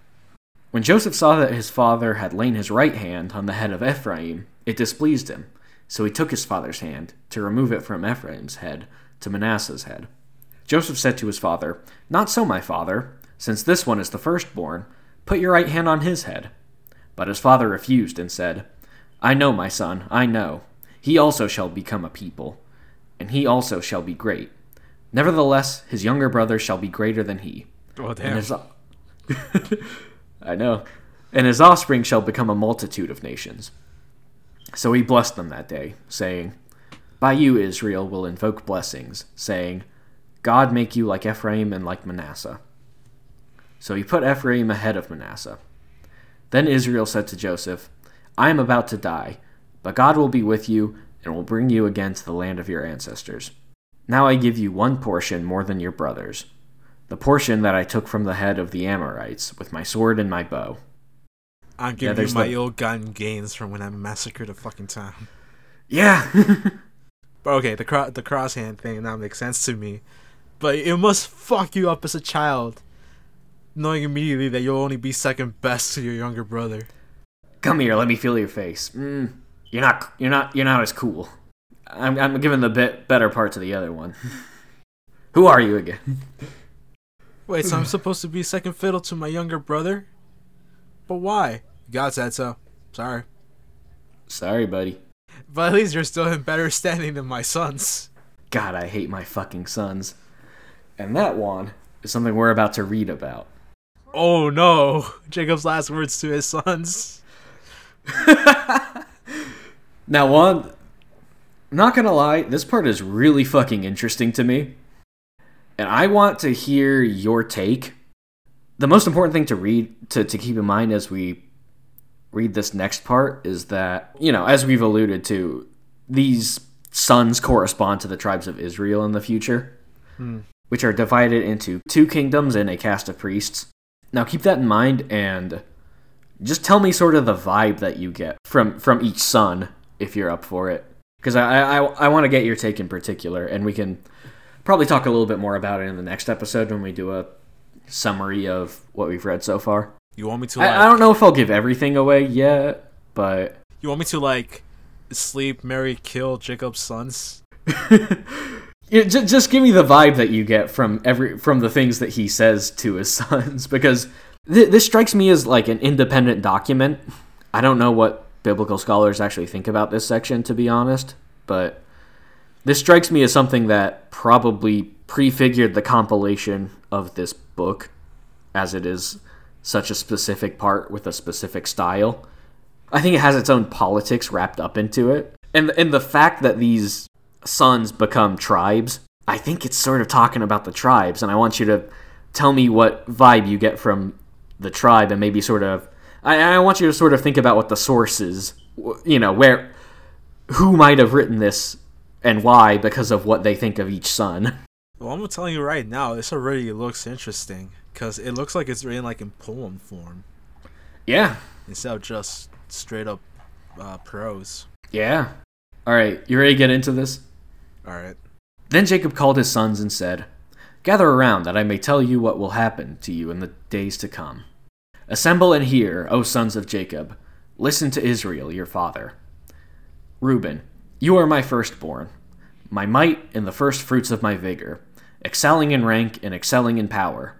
When Joseph saw that his father had lain his right hand on the head of Ephraim, it displeased him. So he took his father's hand to remove it from Ephraim's head to Manasseh's head. Joseph said to his father, Not so, my father, since this one is the firstborn, put your right hand on his head. But his father refused and said, I know, my son, I know. He also shall become a people, and he also shall be great. Nevertheless, his younger brother shall be greater than he. Oh And damn. I know. And his offspring shall become a multitude of nations. So he blessed them that day, saying, By you, Israel, will invoke blessings, saying, God make you like Ephraim and like Manasseh. So he put Ephraim ahead of Manasseh. Then Israel said to Joseph, I am about to die, but God will be with you and will bring you again to the land of your ancestors. Now I give you one portion more than your brothers the portion that I took from the head of the Amorites with my sword and my bow. I'm giving you my the- old gun gains from when I massacred a fucking town. Yeah. But okay, the cro- the crosshand thing now makes sense to me. But it must fuck you up as a child, knowing immediately that you'll only be second best to your younger brother. Come here, let me feel your face. Mm, you're not you're not you're not as cool. I'm I'm giving the bit better part to the other one. Who are you again? Wait, so I'm supposed to be second fiddle to my younger brother? But why? God said so. Sorry. Sorry, buddy. But at least you're still in better standing than my sons. God, I hate my fucking sons. And that one is something we're about to read about. Oh no! Jacob's last words to his sons. Now, one, not gonna lie, this part is really fucking interesting to me. And I want to hear your take. The most important thing to read, to, to keep in mind as we read this next part, is that, you know, as we've alluded to, these sons correspond to the tribes of Israel in the future, Hmm. which are divided into two kingdoms and a caste of priests. Now, keep that in mind and just tell me sort of the vibe that you get from from each son if you're up for it because I, I I want to get your take in particular and we can probably talk a little bit more about it in the next episode when we do a summary of what we've read so far. You want me to like? I, I don't know if I'll give everything away yet, but You want me to like sleep, marry, kill Jacob's sons? Yeah, j- just give me the vibe that you get from every from the things that he says to his sons because th- this strikes me as like an independent document. I don't know what biblical scholars actually think about this section to be honest, but this strikes me as something that probably prefigured the compilation of this book as it is such a specific part with a specific style. I think it has its own politics wrapped up into it. And and the fact that these sons become tribes, I think it's sort of talking about the tribes and I want you to tell me what vibe you get from the tribe and maybe sort of I, I want you to sort of think about what the source is, you know, where who might have written this and why because of what they think of each son. Well, I'm telling you right now, this already looks interesting because it looks like it's written like in poem form Yeah. instead of just straight up uh, prose. Yeah. All right, you ready to get into this? All right. Then Jacob called his sons and said, Gather around, that I may tell you what will happen to you in the days to come. Assemble and hear, O sons of Jacob. Listen to Israel, your father. Reuben, you are my firstborn, my might and the first fruits of my vigor, excelling in rank and excelling in power.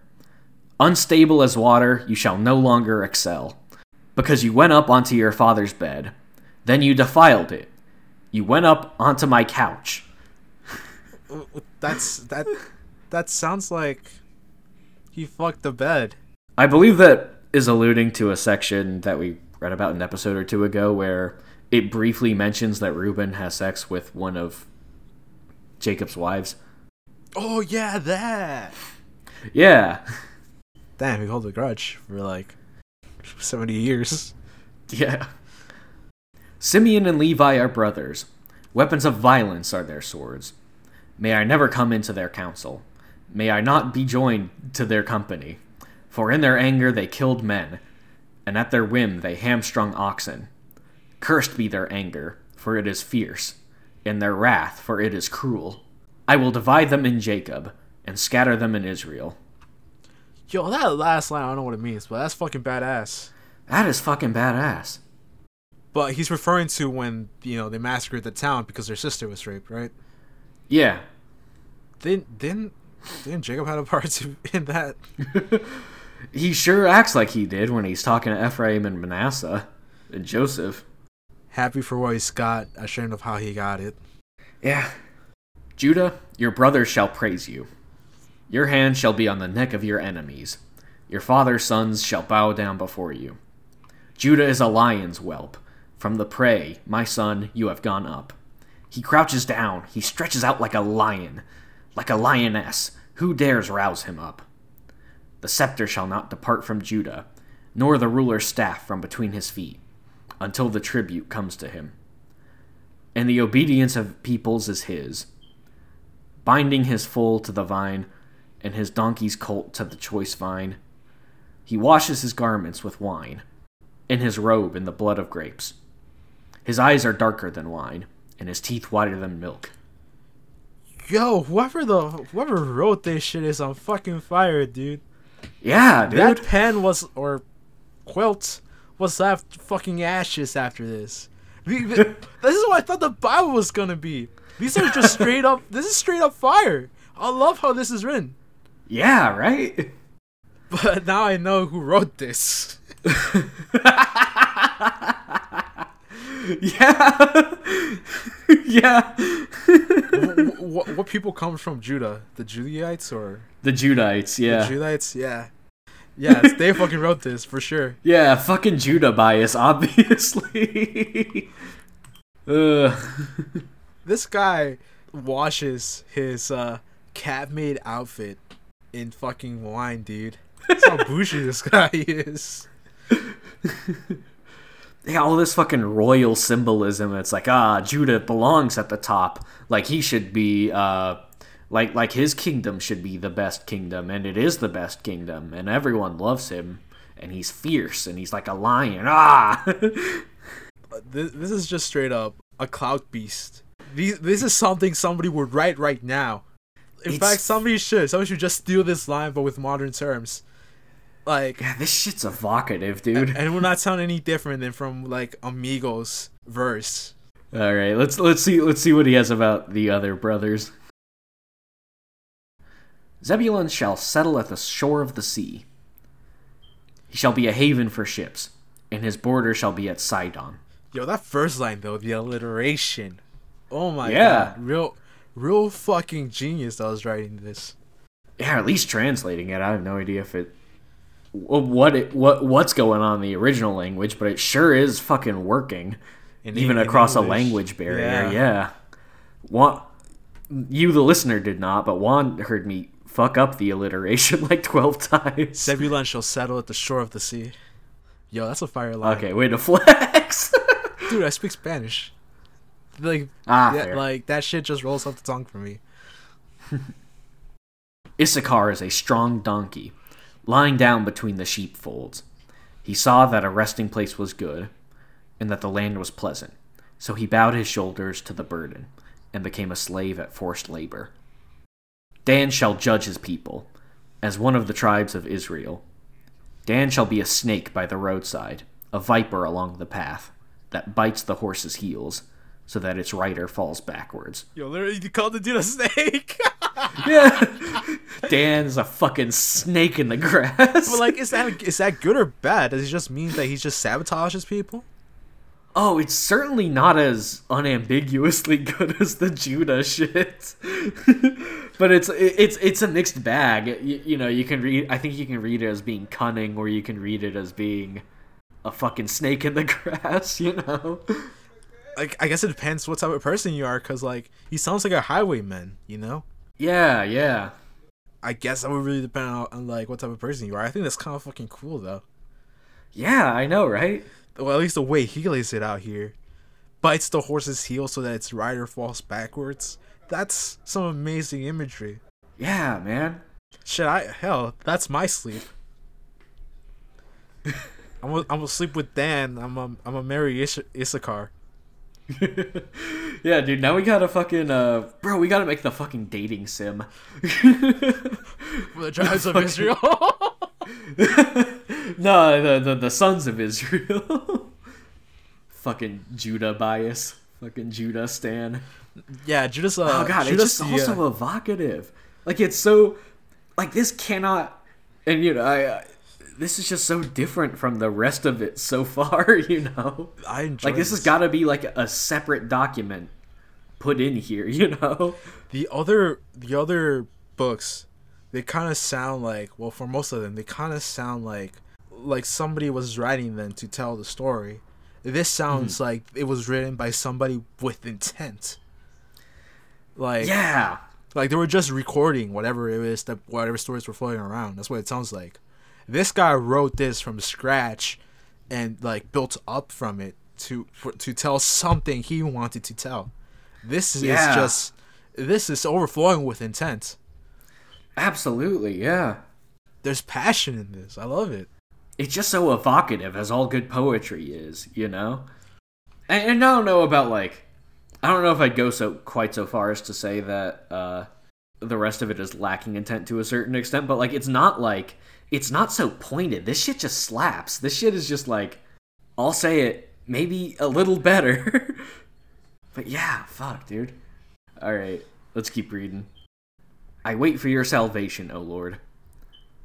Unstable as water, you shall no longer excel, because you went up onto your father's bed. Then you defiled it. You went up onto my couch. That's that. That sounds like he fucked the bed. I believe that is alluding to a section that we read about an episode or two ago where it briefly mentions that Reuben has sex with one of Jacob's wives. Oh yeah, that. Yeah. Damn, he held a grudge for like seventy years. Yeah. Simeon and Levi are brothers. Weapons of violence are their swords. May I never come into their council. May I not be joined to their company. For in their anger they killed men, and at their whim they hamstrung oxen. Cursed be their anger, for it is fierce, and their wrath, for it is cruel. I will divide them in Jacob, and scatter them in Israel. Yo, that last line I don't know what it means, but that's fucking badass. That is fucking badass. But he's referring to when you know they massacred the town because their sister was raped, right? Yeah. Didn't didn't didn't Jacob have a part to in that? He sure acts like he did when he's talking to Ephraim and Manasseh and Joseph. Happy for what he's got, ashamed of how he got it. Yeah. Judah, your brother shall praise you. Your hand shall be on the neck of your enemies. Your father's sons shall bow down before you. Judah is a lion's whelp. From the prey, my son, you have gone up. He crouches down, he stretches out like a lion, like a lioness. Who dares rouse him up? The scepter shall not depart from Judah, nor the ruler's staff from between his feet, until the tribute comes to him. And the obedience of peoples is his, binding his foal to the vine, and his donkey's colt to the choice vine. He washes his garments with wine, and his robe in the blood of grapes. His eyes are darker than wine, and his teeth whiter than milk. Yo, whoever the whoever wrote this shit is on fucking fire, dude. Yeah, dude. That pen was or quilt was left fucking ashes after this. This is what I thought the Bible was gonna be. These are just straight up. This is straight up fire. I love how this is written, yeah, right? but now I know who wrote this. yeah. yeah. what, what, what people come from Judah? The Judaites or the Judites, yeah. the Judites? Yeah, yes, they fucking wrote this for sure. yeah, fucking Judah bias, obviously. Ugh. This guy washes his uh, cat made outfit in fucking wine, dude. That's how bougie this guy is. yeah, all this fucking royal symbolism. It's like, ah, Judah belongs at the top. Like he should be, uh, like like his kingdom should be the best kingdom, and it is the best kingdom, and everyone loves him, and he's fierce, and he's like a lion. Ah, This, this is just straight up a clout beast. These, this is something somebody would write right now. In It's- fact, somebody should. Somebody should just steal this line, but with modern terms. Like, yeah, this shit's evocative, dude. and it will not sound any different than from like a Migos verse. All right, let's let's see let's see what he has about the other brothers. Zebulun shall settle at the shore of the sea. He shall be a haven for ships, and his border shall be at Sidon. Yo, that first line though, the alliteration. Oh my Yeah. god, real, real fucking genius that was writing this. Yeah, at least translating it. I have no idea if it what it what what's going on in the original language, but it sure is fucking working, In- even in across a language barrier. Yeah. Yeah. Juan, you the listener did not, but Juan heard me fuck up the alliteration like twelve times. Zebulun shall settle at the shore of the sea. Yo, that's a fire line. Okay, way to flex. dude, I speak Spanish. Like, ah, yeah, like that shit just rolls off the tongue for me. Issachar is a strong donkey, lying down between the sheepfolds. He saw that a resting place was good, and that the land was pleasant. So he bowed his shoulders to the burden, and became a slave at forced labor. Dan shall judge his people, as one of the tribes of Israel. Dan shall be a snake by the roadside, a viper along the path, that bites the horse's heels, so that its rider falls backwards. Yo, literally, you called the dude a snake. Yeah. Dan's a fucking snake in the grass. but like, is that is that good or bad? Does it just mean that he just sabotages people? Oh, it's certainly not as unambiguously good as the Judah shit. but it's it's it's a mixed bag. You, you know, you can read. I think you can read it as being cunning, or you can read it as being a fucking snake in the grass. You know. Like, I guess it depends what type of person you are, cause like he sounds like a highwayman, you know. Yeah, yeah. I guess that would really depend on, on like what type of person you are. I think that's kind of fucking cool though. Yeah, I know, right? Well, at least the way he lays it out here, bites the horse's heel so that its rider falls backwards. That's some amazing imagery. Yeah, man. Shit, I hell, that's my sleep. I'm gonna, I'm gonna sleep with Dan. I'm a, I'm gonna marry Is- Issachar. yeah, dude. Now we gotta fucking uh, bro. We gotta make the fucking dating sim. For the tribes of Israel. no, the, the the sons of Israel. fucking Judah bias. Fucking Judah stan. yeah, Judas. Uh, Oh god, Judas, it's just uh, also evocative. Like it's so, like this cannot, and you know, I, I this is just so different from the rest of it so far. You know, I enjoy like this has got to be like a separate document put in here. You know. the other the other books they kind of sound like well for most of them they kind of sound like like somebody was writing them to tell the story. This sounds Mm-hmm. like it was written by somebody with intent. Like Yeah. like they were just recording whatever it is that whatever stories were floating around. That's what it sounds like. This guy wrote this from scratch and like built up from it to for, to tell something he wanted to tell. This is just this is overflowing with intent. Absolutely, yeah. There's passion in this. I love it. It's just so evocative, as all good poetry is, you know. And, and I don't know about like, I don't know if I'd go so quite so far as to say that uh, the rest of it is lacking intent to a certain extent, but like, it's not like it's not so pointed. This shit just slaps. This shit is just like, I'll say it maybe a little better, but yeah, fuck, dude. All right, let's keep reading. I wait for your salvation, O Lord.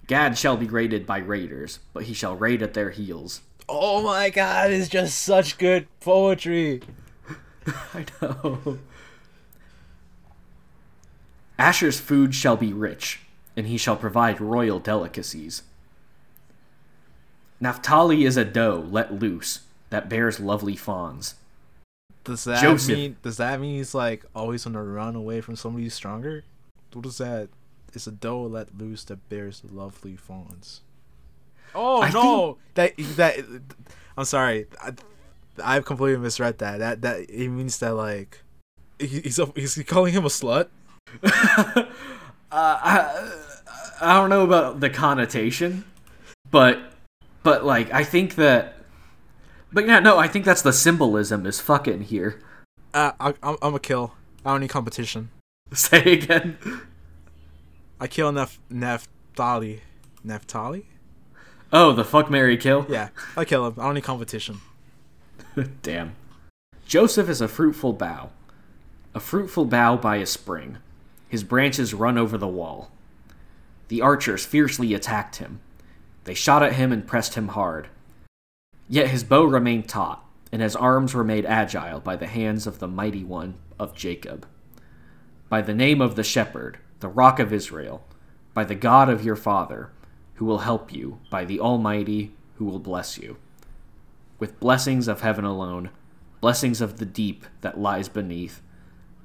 Gad shall be raided by raiders, but he shall raid at their heels. Oh my god, it's just such good poetry. I know. Asher's food shall be rich, and he shall provide royal delicacies. Naphtali is a doe let loose that bears lovely fawns. Does that Joseph. mean does that mean he's like always on the run away from somebody who's stronger? What is that? It's a doe let loose that bears lovely fawns. Oh I no! That that I'm sorry. I, I've completely misread that. That that it means that like he, he's a, is he calling him a slut? uh, I, I don't know about the connotation, but but like I think that, but yeah, no, I think that's the symbolism is fucking here. Uh, I, I'm I'm a kill. I don't need competition. Say again. I kill Nef Neftali. Neftali? Oh, the fuck marry kill. Yeah, I kill him. I don't need competition. Damn. Joseph is a fruitful bough, a fruitful bough by a spring. His branches run over the wall. The archers fiercely attacked him. They shot at him and pressed him hard. Yet his bow remained taut, and his arms were made agile by the hands of the mighty one of Jacob. By the name of the shepherd, the rock of Israel, by the God of your father, who will help you, by the Almighty, who will bless you with blessings of heaven alone, blessings of the deep that lies beneath,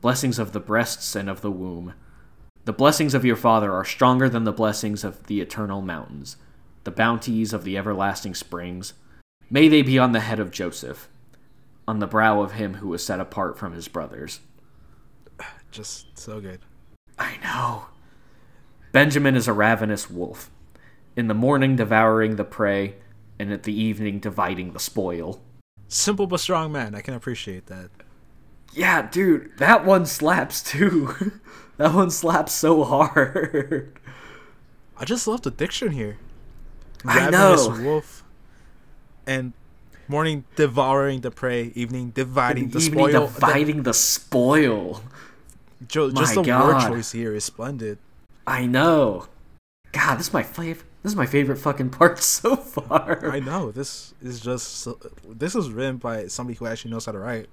blessings of the breasts and of the womb. The blessings of your father are stronger than the blessings of the eternal mountains, the bounties of the everlasting springs. May they be on the head of Joseph, on the brow of him who was set apart from his brothers. Just so good. I know. Benjamin is a ravenous wolf, in the morning devouring the prey, and at the evening dividing the spoil. Simple but strong man. I can appreciate that. Yeah, dude, that one slaps too. that one slaps so hard. I just love the diction here. I Ravenous know. wolf. And morning devouring the prey, evening dividing the Evening spoil. dividing the spoil. Jo- just the word choice here is splendid. I know. God, this is my favorite. This is my favorite fucking part so far. I know this is just this is written by somebody who actually knows how to write.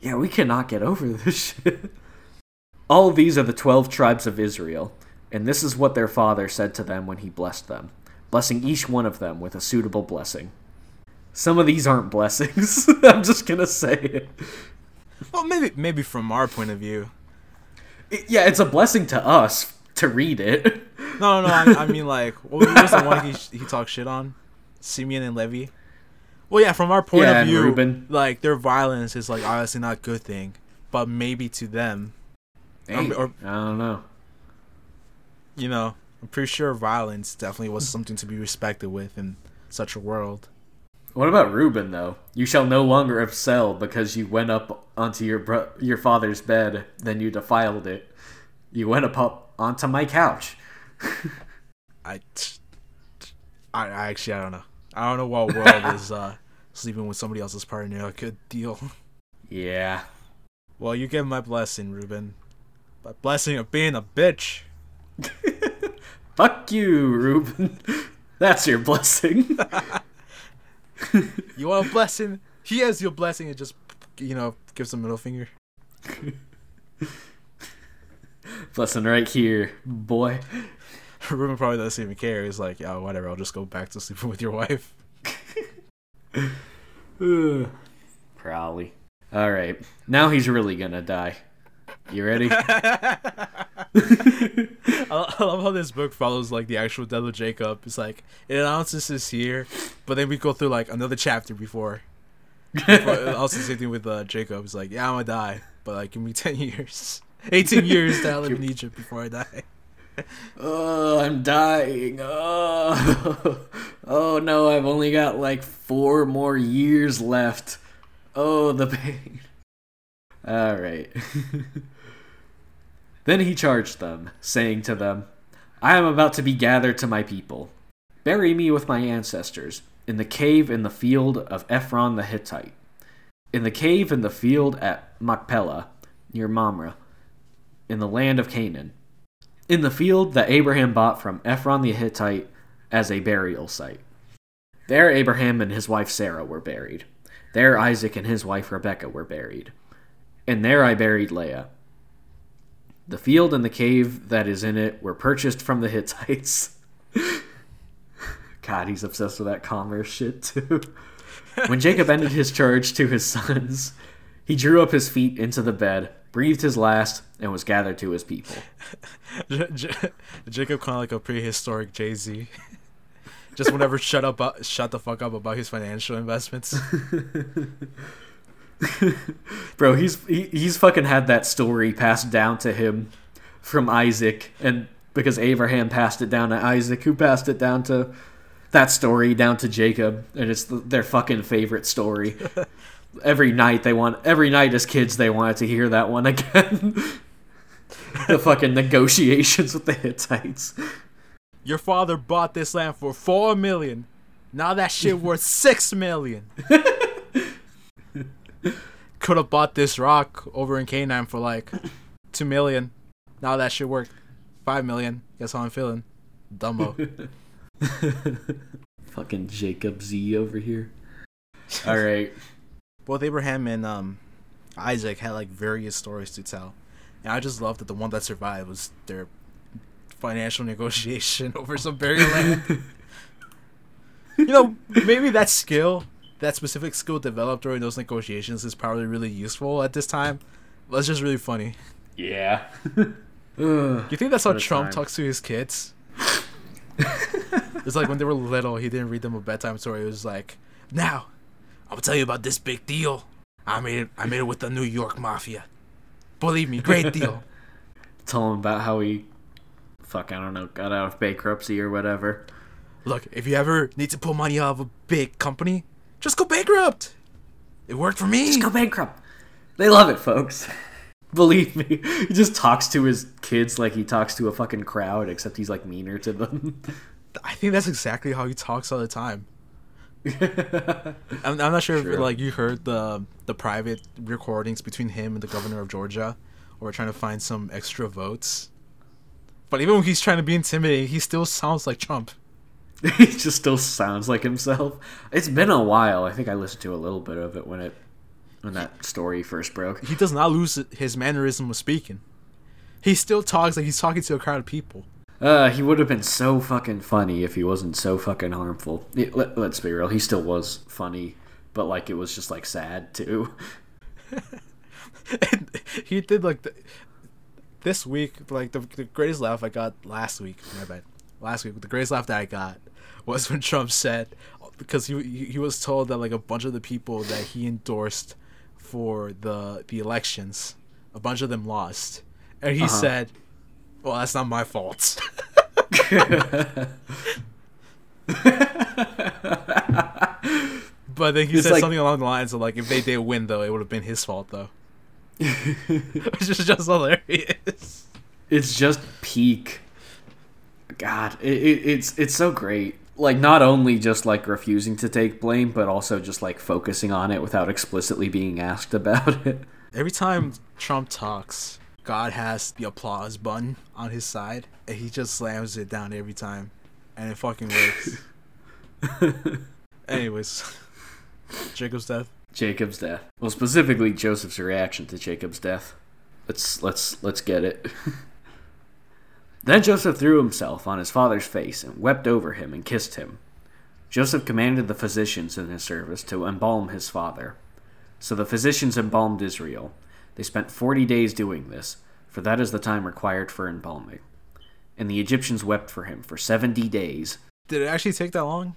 Yeah, we cannot get over this shit. All these are the twelve tribes of Israel, and this is what their father said to them when he blessed them, blessing each one of them with a suitable blessing. Some of these aren't blessings. I'm just gonna say it. Well, maybe maybe from our point of view. Yeah, it's a blessing to us to read it. No, no, no I, I mean like what was the one he he talked shit on? Simeon and Levi. Well, yeah, from our point Yeah, of view, Reuben. like their violence is like obviously not a good thing, but maybe to them, Hey, or- I don't know. you know, I'm pretty sure violence definitely was something to be respected with in such a world. What about Reuben though? You shall no longer excel because you went up onto your bro- your father's bed, then you defiled it. You went up, up onto my couch. I, I, I actually I don't know. I don't know what world is uh sleeping with somebody else's partner a good deal. Yeah. Well, you get my blessing, Reuben. My blessing of being a bitch. Fuck you, Reuben. That's your blessing. You want a blessing? He has your blessing and just you know gives a middle finger. blessing right here, boy. Reuben probably doesn't even care. He's like, "Yeah, whatever. I'll just go back to sleeping with your wife." Probably. All right. Now he's really gonna die. You ready? I I love how this book follows like the actual death of Jacob. It's like it announces this here, but then we go through like another chapter before. before also the same thing with uh, Jacob. It's like, yeah, I'm gonna die, but like give me ten years, eighteen years to live in Egypt before I die. oh, I'm dying. Oh. oh no, I've only got like four more years left. Oh, the pain. All right. Then he charged them, saying to them, I am about to be gathered to my people. Bury me with my ancestors, in the cave in the field of Ephron the Hittite, in the cave in the field at Machpelah, near Mamre, in the land of Canaan, in the field that Abraham bought from Ephron the Hittite as a burial site. There Abraham and his wife Sarah were buried. There Isaac and his wife Rebekah were buried. And there I buried Leah. The field and the cave that is in it were purchased from the Hittites. God, he's obsessed with that commerce shit too. when Jacob ended his charge to his sons, he drew up his feet into the bed, breathed his last, and was gathered to his people. J- J- Jacob kind of like a prehistoric Jay Z. Just whenever shut up, uh, shut the fuck up about his financial investments. Bro, he's he, he's fucking had that story passed down to him from Isaac, and because Abraham passed it down to Isaac, who passed it down to that story down to Jacob, and it's the, their fucking favorite story. every night they want, every night as kids they wanted to hear that one again. the fucking negotiations with the Hittites. Your father bought this land for four million. Now that shit worth six million. Could have bought this rock over in Canaan for like two million. Now that shit worth five million. Guess how I'm feeling? Dumbo. fucking Jacob Z over here. All right. Both Abraham and um, Isaac had like various stories to tell, and I just love that the one that survived was their financial negotiation over some burial land. you know, maybe that skill, that specific skill developed during those negotiations, is probably really useful at this time. That's just really funny. Yeah. You think that's how Trump time. talks to his kids? it's like when they were little, he didn't read them a bedtime story. It was like, now, I'm gonna tell you about this big deal. I made it. I made it with the New York Mafia. Believe me, great deal. Tell him about how he, fuck, I don't know, got out of bankruptcy or whatever. Look, if you ever need to pull money out of a big company, just go bankrupt. It worked for me. Just go bankrupt. They love it, folks. Believe me. He just talks to his kids like he talks to a fucking crowd, except he's like meaner to them. I think that's exactly how he talks all the time. I'm, I'm not sure if like you heard the the private recordings between him and the governor of Georgia, or trying to find some extra votes. But even when he's trying to be intimidating, he still sounds like Trump. he just still sounds like himself. It's been a while. I think I listened to a little bit of it when it when that story first broke. He does not lose his mannerism of speaking. He still talks like he's talking to a crowd of people. Uh, he would have been so fucking funny if he wasn't so fucking harmful. It- let, let's be real, he still was funny, but like it was just like sad too. And he did like the, this week, like the, the greatest laugh I got last week. My bad. Last week, the greatest laugh that I got was when Trump said, because he he was told that like a bunch of the people that he endorsed for the the elections, a bunch of them lost, and he Uh-huh. said, "Well, that's not my fault." But then he It's said like- something along the lines of like, if they did win though, it would have been his fault though. Which is just hilarious. it's just peak. God, it, it, it's it's so great. Like not only just like refusing to take blame, but also just like focusing on it without explicitly being asked about it. Every time Trump talks, God has the applause button on his side, and he just slams it down every time, and it fucking works. Anyways, Jacob's death. Jacob's death. Well, specifically Joseph's reaction to Jacob's death. Let's let's let's get it. Then Joseph threw himself on his father's face and wept over him and kissed him. Joseph commanded the physicians in his service to embalm his father. So the physicians embalmed Israel. They spent forty days doing this, for that is the time required for embalming. And the Egyptians wept for him for seventy days. Did it actually take that long?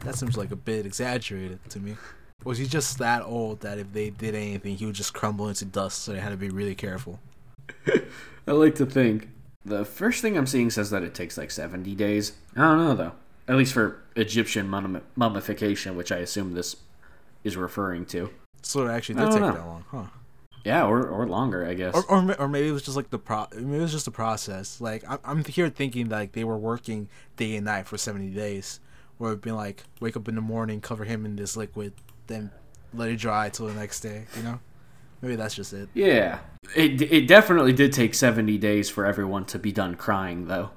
That seems like a bit exaggerated to me. Was he just that old that if they did anything, he would just crumble into dust, so they had to be really careful? I like to think. The first thing I'm seeing says that it takes like 70 days. I don't know, though. At least for Egyptian mummi- mummification, which I assume this is referring to. So it actually did take know. that long, huh? Yeah, or, or longer, I guess. Or, or, or maybe it was just like the pro. Maybe it was just the process. Like I'm, I'm here thinking like they were working day and night for 70 days, where it'd been like wake up in the morning, cover him in this liquid, then let it dry till the next day. You know, maybe that's just it. yeah. It, it definitely did take 70 days for everyone to be done crying, though.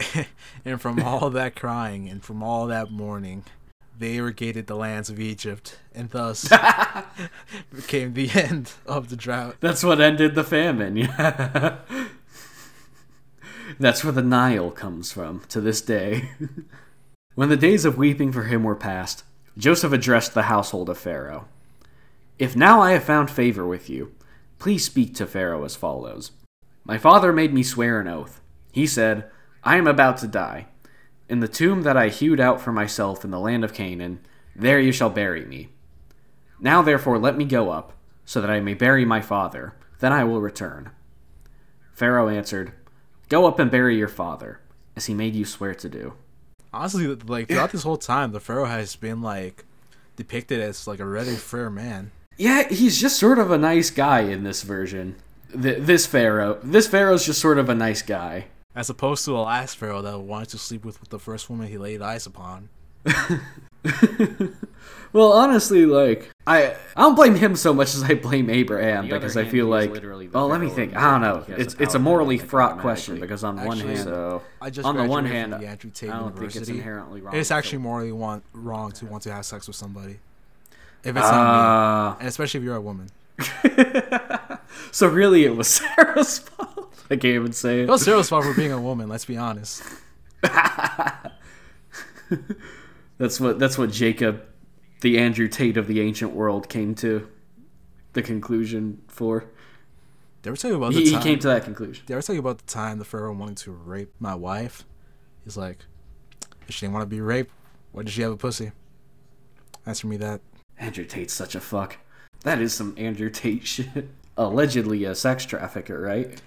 And from all that crying and from all that mourning, they irrigated the lands of Egypt, and thus became the end of the drought. That's what ended the famine, yeah. That's where the Nile comes from to this day. when the days of weeping for him were past, Joseph addressed the household of Pharaoh. If now I have found favor with you, please speak to Pharaoh as follows. My father made me swear an oath. He said, I am about to die. In the tomb that I hewed out for myself in the land of Canaan, there you shall bury me. Now therefore let me go up, so that I may bury my father, then I will return. Pharaoh answered, Go up and bury your father, as he made you swear to do. Honestly, like throughout this whole time, the pharaoh has been like depicted as like a really fair man. Yeah, he's just sort of a nice guy in this version. Th- this Pharaoh. This Pharaoh's just sort of a nice guy. As opposed to the last pharaoh that wanted to sleep with the first woman he laid eyes upon. well, honestly, like I, I don't blame him so much as I blame Abraham because other I feel like. literally Well, let me think. I don't know. It's it's a morally fraught question because on one hand, So I just On the one hand, from the Andrew Tate I don't think it's inherently wrong. It's to- actually morally want, wrong to want to have sex with somebody. If it's not me, Ah. and especially if you're a woman. so really, it was Sarah's fault. I can't even say it. It was Sarah's fault for being a woman. Let's be honest. That's what that's what Jacob, the Andrew Tate of the ancient world, came to the conclusion for. Did I ever tell you about the He, he time? came to that conclusion. Did I ever tell you about the time the pharaoh wanted to rape my wife? He's like, if she didn't want to be raped, why did she have a pussy? Answer me that. Andrew Tate's such a fuck. That is some Andrew Tate shit. Allegedly a sex trafficker, right?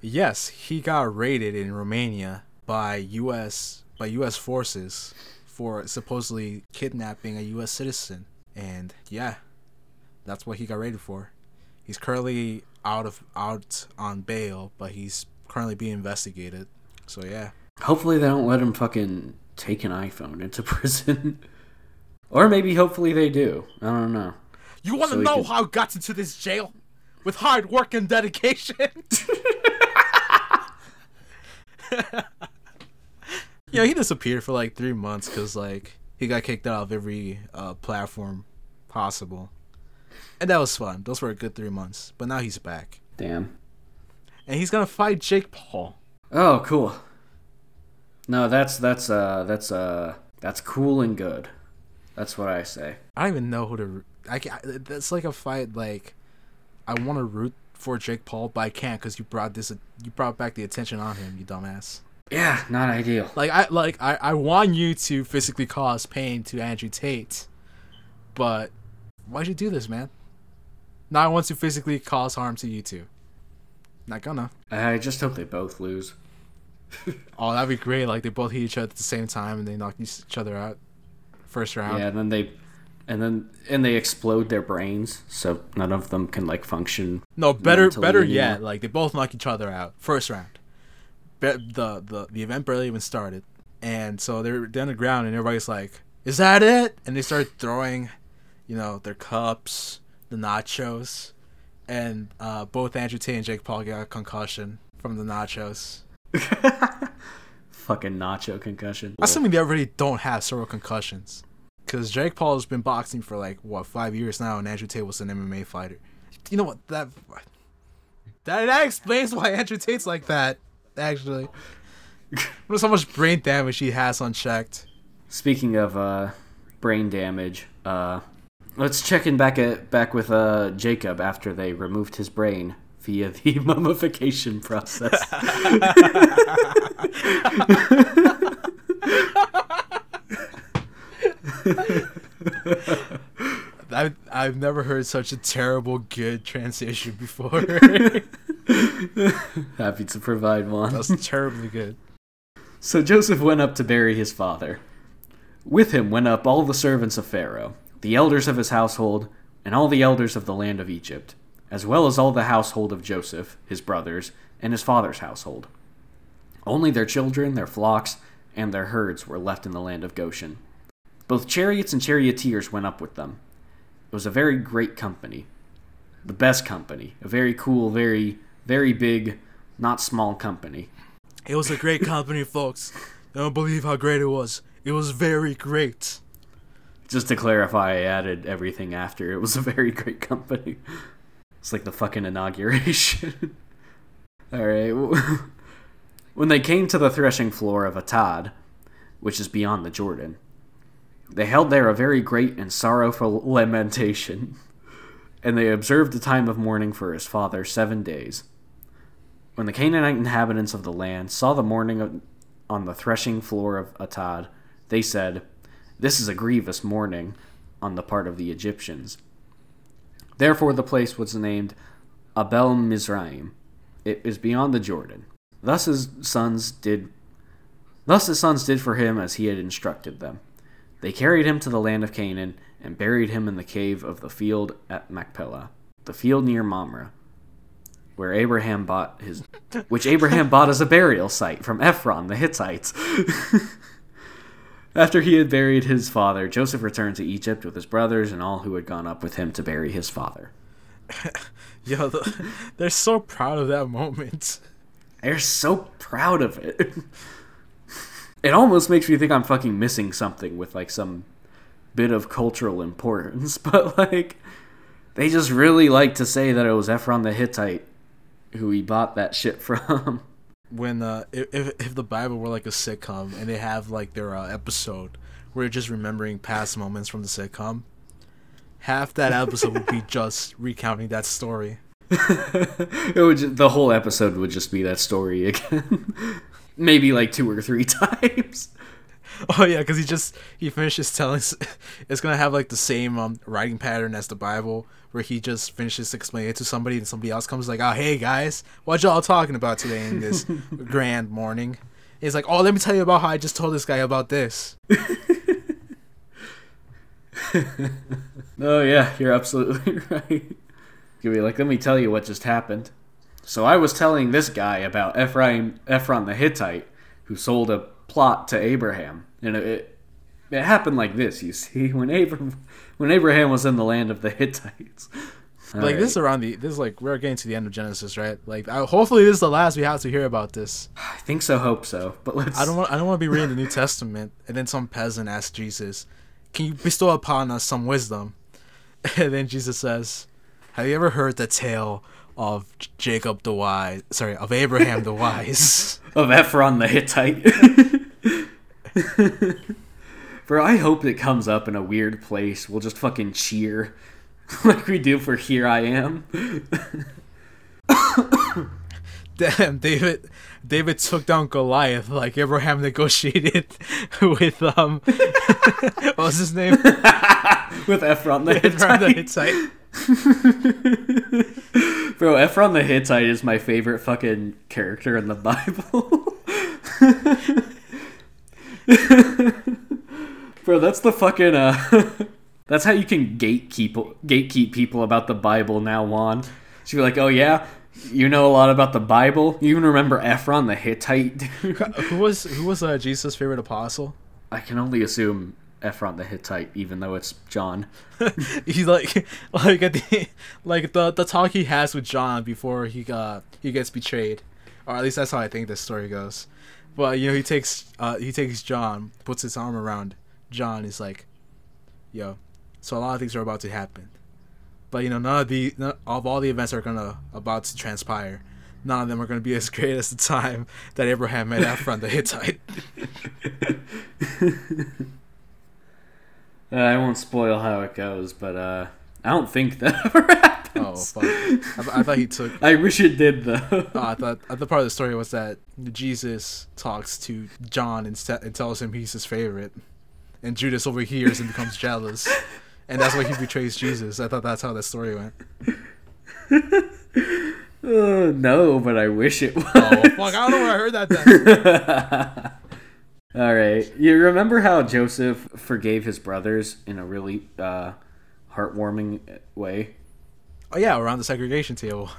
Yes, he got raided in Romania by U.S. by U.S. forces for supposedly kidnapping a U.S. citizen, and yeah, that's what he got raided for. He's currently out of out on bail, but he's currently being investigated. So yeah, Hopefully they don't let him fucking take an iPhone into prison. Or maybe hopefully they do. I don't know. you want to So know can- how I got into this jail with hard work and dedication? you know, he disappeared for like three months because like he got kicked out of every uh, platform possible, and that was fun. Those were a good three months. But now he's back, Damn. and he's gonna fight Jake Paul. Oh, cool. No, that's that's uh that's uh that's cool and good. That's what I say. I don't even know who to. I can, That's like a fight. Like I want to root for Jake Paul, but I can't because you brought this. You brought back the attention on him, you dumbass. Yeah, not ideal. Like I like I, I want you to physically cause pain to Andrew Tate, but why'd you do this, man? Now I want to physically cause harm to you two. Not gonna. I just hope they both lose. Oh, that'd be great. Like they both hit each other at the same time and they knock each other out. First round. Yeah, and then they and then and they explode their brains so none of them can like function. No, better mentally better anymore. yet, like they both knock each other out. First round. Be- the the the event barely even started, and so they're they're on the ground, and everybody's like, "Is that it?" And they start throwing, you know, their cups, the nachos, and uh, both Andrew Tate and Jake Paul got a concussion from the nachos. Fucking nacho concussion. I assuming they already don't have several concussions, because Jake Paul has been boxing for like what five years now, and Andrew Tate was an MMA fighter. You know what that that that explains why Andrew Tate's like that. Actually, what's how much brain damage he has unchecked? Speaking of uh, brain damage, uh, let's check in back at back with uh, Jacob after they removed his brain via the mummification process. I've I've never heard such a terrible good transition before. Happy to provide one. That's terribly good. So Joseph went up to bury his father. With him went up all the servants of Pharaoh, the elders of his household, and all the elders of the land of Egypt, as well as all the household of Joseph, his brothers, and his father's household. Only their children, their flocks, and their herds were left in the land of Goshen. Both chariots and charioteers went up with them. It was a very great company. The best company. A very cool, very, very big, not small company. It was a great company, folks. I don't believe how great it was. It was very great. Just to clarify, I added everything after. It was a very great company. It's like the fucking inauguration. Alright. When they came to the threshing floor of Atad, which is beyond the Jordan, they held there a very great and sorrowful lamentation, and they observed the time of mourning for his father seven days. When the Canaanite inhabitants of the land saw the mourning on the threshing floor of Atad, they said, This is a grievous mourning on the part of the Egyptians. Therefore, the place was named Abel Mizraim. It is beyond the Jordan. Thus his sons did. Thus his sons did for him as he had instructed them. They carried him to the land of Canaan and buried him in the cave of the field at Machpelah, the field near Mamre, where Abraham bought his, which Abraham bought as a burial site from Ephron the Hittites. After he had buried his father, Joseph returned to Egypt with his brothers and all who had gone up with him to bury his father. Yo, the, they're so proud of that moment. They're so proud of it. It almost makes me think I'm fucking missing something with like some bit of cultural importance, but like they just really like to say that it was Ephron the Hittite who he bought that shit from. When uh, if if the Bible were like a sitcom and they have like their uh, episode where you're just remembering past moments from the sitcom, half that episode would be just recounting that story. it would just, the whole episode would just be that story again. Maybe like two or three times. Oh yeah, because he just he finishes telling. It's gonna have like the same um, writing pattern as the Bible, where he just finishes explaining it to somebody, and somebody else comes like, "Oh hey guys, what y'all talking about today in this grand morning?" He's like, "Oh, let me tell you about how I just told this guy about this." oh yeah, you're absolutely right. You'll be like, "Let me tell you what just happened." So I was telling this guy about Ephraim, Ephron the Hittite, who sold a plot to Abraham, and it, it happened like this. You see, when Abraham, when Abraham was in the land of the Hittites, All like right. this is around the this is like we're getting to the end of Genesis, right? Like I, hopefully this is the last we have to hear about this. I think so, hope so. But let's. I don't want I don't want to be reading the New Testament and then some peasant asks Jesus, "Can you bestow upon us some wisdom?" And then Jesus says, "Have you ever heard the tale of Jacob the wise, sorry, of Abraham the wise, of Ephron the Hittite. Bro, I hope it comes up in a weird place. We'll just fucking cheer like we do for Here I Am. Damn, David David took down Goliath like Abraham negotiated with um what was his name? with Ephron the Hittite. Ephron the Hittite. Bro, Ephron the Hittite is my favorite fucking character in the Bible. Bro, that's the fucking uh that's how you can gatekeep gatekeep people about the Bible now Juan. So you're like, oh yeah, you know a lot about the Bible. You even remember Ephron the Hittite. who was who was uh, Jesus' favorite apostle? I can only assume Ephron the Hittite, even though it's John. He's like like at the like the the talk he has with John before he got he gets betrayed, or at least that's how I think this story goes. But you know he takes uh he takes John, puts his arm around John. Is like, yo, so a lot of things are about to happen, but you know none of the none of all the events are gonna about to transpire. none of them are going to be as great as the time that Abraham met Ephron the Hittite. Uh, I won't spoil how it goes, but uh, I don't think that ever happens. Oh fuck! I, I thought he took. I wish it did though. Oh, I thought thought part of the story was that Jesus talks to John and, st- and tells him he's his favorite, and Judas overhears and becomes jealous, and that's why he betrays Jesus. I thought that's how that story went. Uh, no, but I wish it was. Oh fuck! I don't know where I heard that. Then. All right. You remember how Joseph forgave his brothers in a really uh, heartwarming way? Oh yeah, around the segregation table.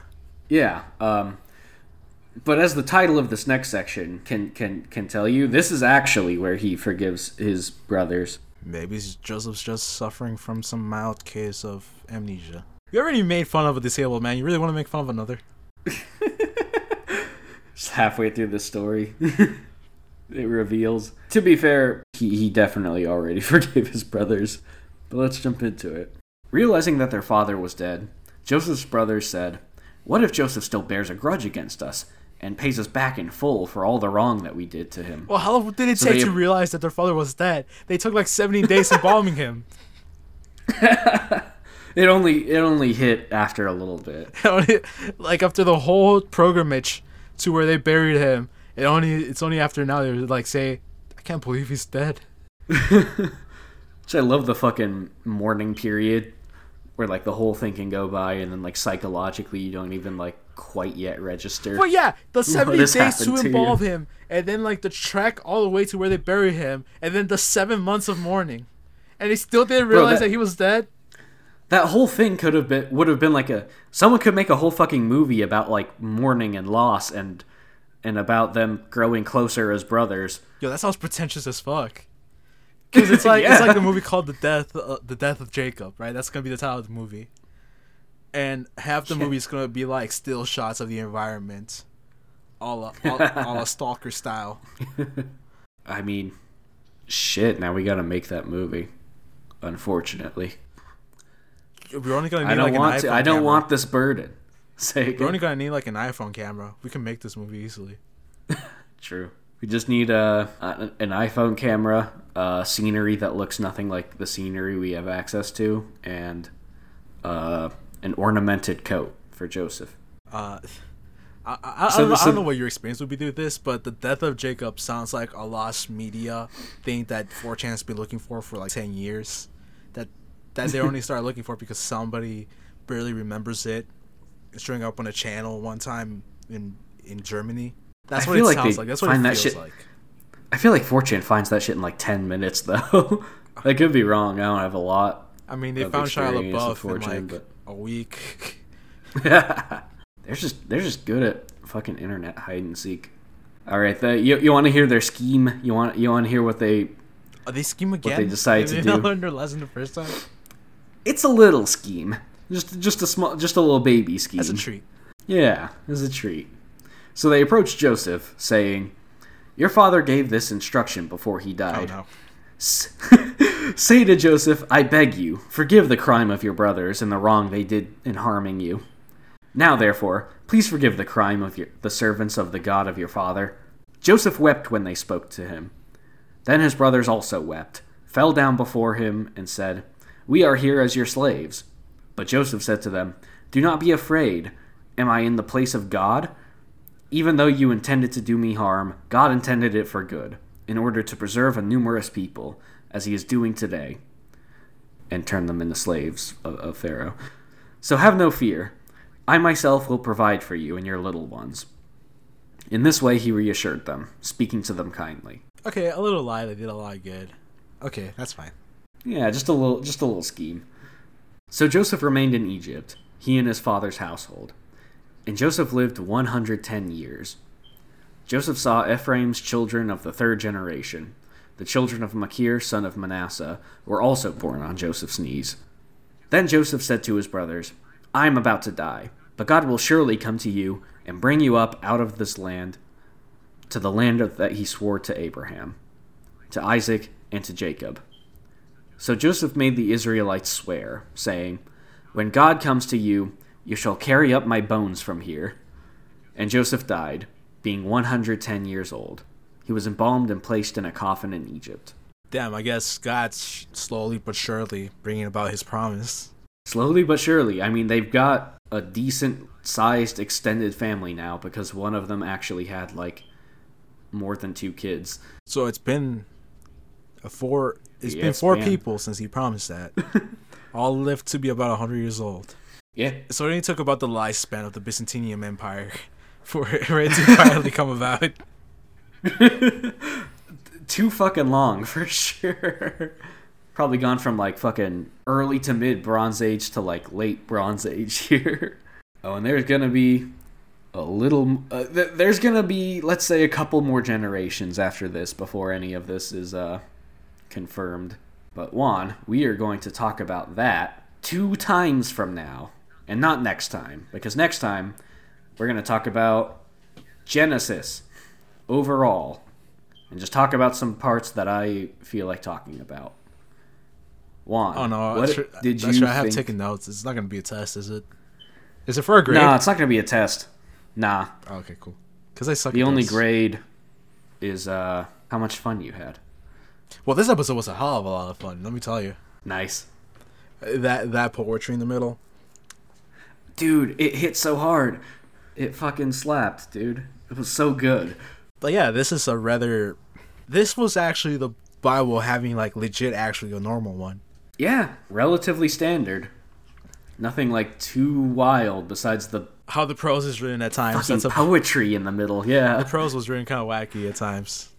Yeah. Um, but as the title of this next section can can can tell you, this is actually where he forgives his brothers. Maybe Joseph's just suffering from some mild case of amnesia. You already made fun of a disabled man. You really want to make fun of another? Just halfway through the story, it reveals. To be fair, he, he definitely already forgave his brothers. But let's jump into it. Realizing that their father was dead, Joseph's brothers said, What if Joseph still bears a grudge against us and pays us back in full for all the wrong that we did to him? Well, how long did it So take they- to realize that their father was dead? They took like 70 days embalming him. It only it only hit after a little bit. like after the whole pilgrimage to where they buried him, it only it's only after now they like say, I can't believe he's dead. Which I love the fucking mourning period where like the whole thing can go by and then like psychologically you don't even like quite yet register. But yeah, the 70 days to involve to him, and then like the trek all the way to where they bury him, and then the seven months of mourning, and they still didn't Bro, realize that- that he was dead. That whole thing could have been would have been like a someone could make a whole fucking movie about like mourning and loss and and about them growing closer as brothers. Yo, that sounds pretentious as fuck. Because it's like it's like the movie called the death uh, the death of Jacob, right? That's gonna be the title of the movie, and half the Yeah. movie is gonna be like still shots of the environment, all a, all, all a stalker style. I mean, shit, now we got to make that movie. Unfortunately. We're only gonna need I don't like an want iPhone to I don't camera. want this burden. Say again. We're only gonna need like an iPhone camera. We can make this movie easily. True. We just need a, a an iPhone camera, uh, scenery that looks nothing like the scenery we have access to, and uh, an ornamented coat for Joseph. Uh, I, I, I, don't, know, the- I don't know what your experience would be with this, but the death of Jacob sounds like a lost media thing that 4chan has been looking for for like 10 years. That that they only started looking for because somebody barely remembers it. Showing up on a channel one time in in Germany. That's what it like sounds like. That's what it feels shit- like. I feel like 4chan finds that shit in like 10 minutes, though. I could be wrong. I don't have a lot. I mean, they found Shia LaBeouf in 4chan, like a week. they're just they're just good at fucking internet hide and seek. All right, the, you you want to hear their scheme? You want you want to hear what they? Are they scheme again? What they decide Did to they not do. learn their lesson the first time? It's a little scheme, just just a small, just a little baby scheme. That's a treat. Yeah, as a treat. So they approached Joseph, saying, "Your father gave this instruction before he Oh died. no. Say to Joseph, I beg you, forgive the crime of your brothers and the wrong they did in harming you. Now, therefore, please forgive the crime of your, the servants of the God of your father. Joseph wept when they spoke to him. Then his brothers also wept, fell down before him, and said, We are here as your slaves. But Joseph said to them, Do not be afraid. Am I in the place of God? Even though you intended to do me harm, God intended it for good, in order to preserve a numerous people, as he is doing today, and turn them into slaves of, of Pharaoh. So have no fear. I myself will provide for you and your little ones. In this way he reassured them, speaking to them kindly. Okay, a little lie. They did a lot of good. Okay, that's fine. Yeah, just a little just a little scheme. So Joseph remained in Egypt, he and his father's household. And Joseph lived 110 years. Joseph saw Ephraim's children of the third generation. The children of Machir, son of Manasseh, were also born on Joseph's knees. Then Joseph said to his brothers, I am about to die, but God will surely come to you and bring you up out of this land to the land that he swore to Abraham, to Isaac, and to Jacob. So Joseph made the Israelites swear, saying, When God comes to you, you shall carry up my bones from here. and Joseph died, being 110 years old. He was embalmed and placed in a coffin in Egypt. Damn, I guess God's slowly but surely bringing about his promise. Slowly but surely. I mean, they've got a decent sized extended family now because one of them actually had like more than two kids. So it's been a four. It's been Yes, four people since he promised that. All lived to be about hundred years old. Yeah. So it only took about the lifespan of the Byzantine Empire for it to finally come about. Too fucking long for sure. Probably gone from like fucking early to mid Bronze Age to like late Bronze Age here. Oh, and there's gonna be a little. Uh, th- there's gonna be, let's say, a couple more generations after this before any of this is uh, confirmed. But Juan, we are going to talk about that two times from now, and not next time, because next time we're gonna talk about Genesis overall, and just talk about some parts that I feel like talking about. Juan, Oh no! what sure, did you sure I have think? taken notes. It's not gonna be a test, is it? Is it for a grade? Nah, it's not gonna be a test. Nah, Oh, okay, cool. Because I suck. the only those. grade is uh how much fun you had. Well, this episode was a hell of a lot of fun. Let me tell you. Nice, That that poetry in the middle. dude. It hit so hard. It fucking slapped, dude. It was so good. But yeah, this is a rather. This was actually the Bible having like legit, actually a normal one. Yeah, relatively standard. Nothing like too wild besides the How the prose is written at times. That's a, poetry in the middle. Yeah, the prose was written kind of wacky at times.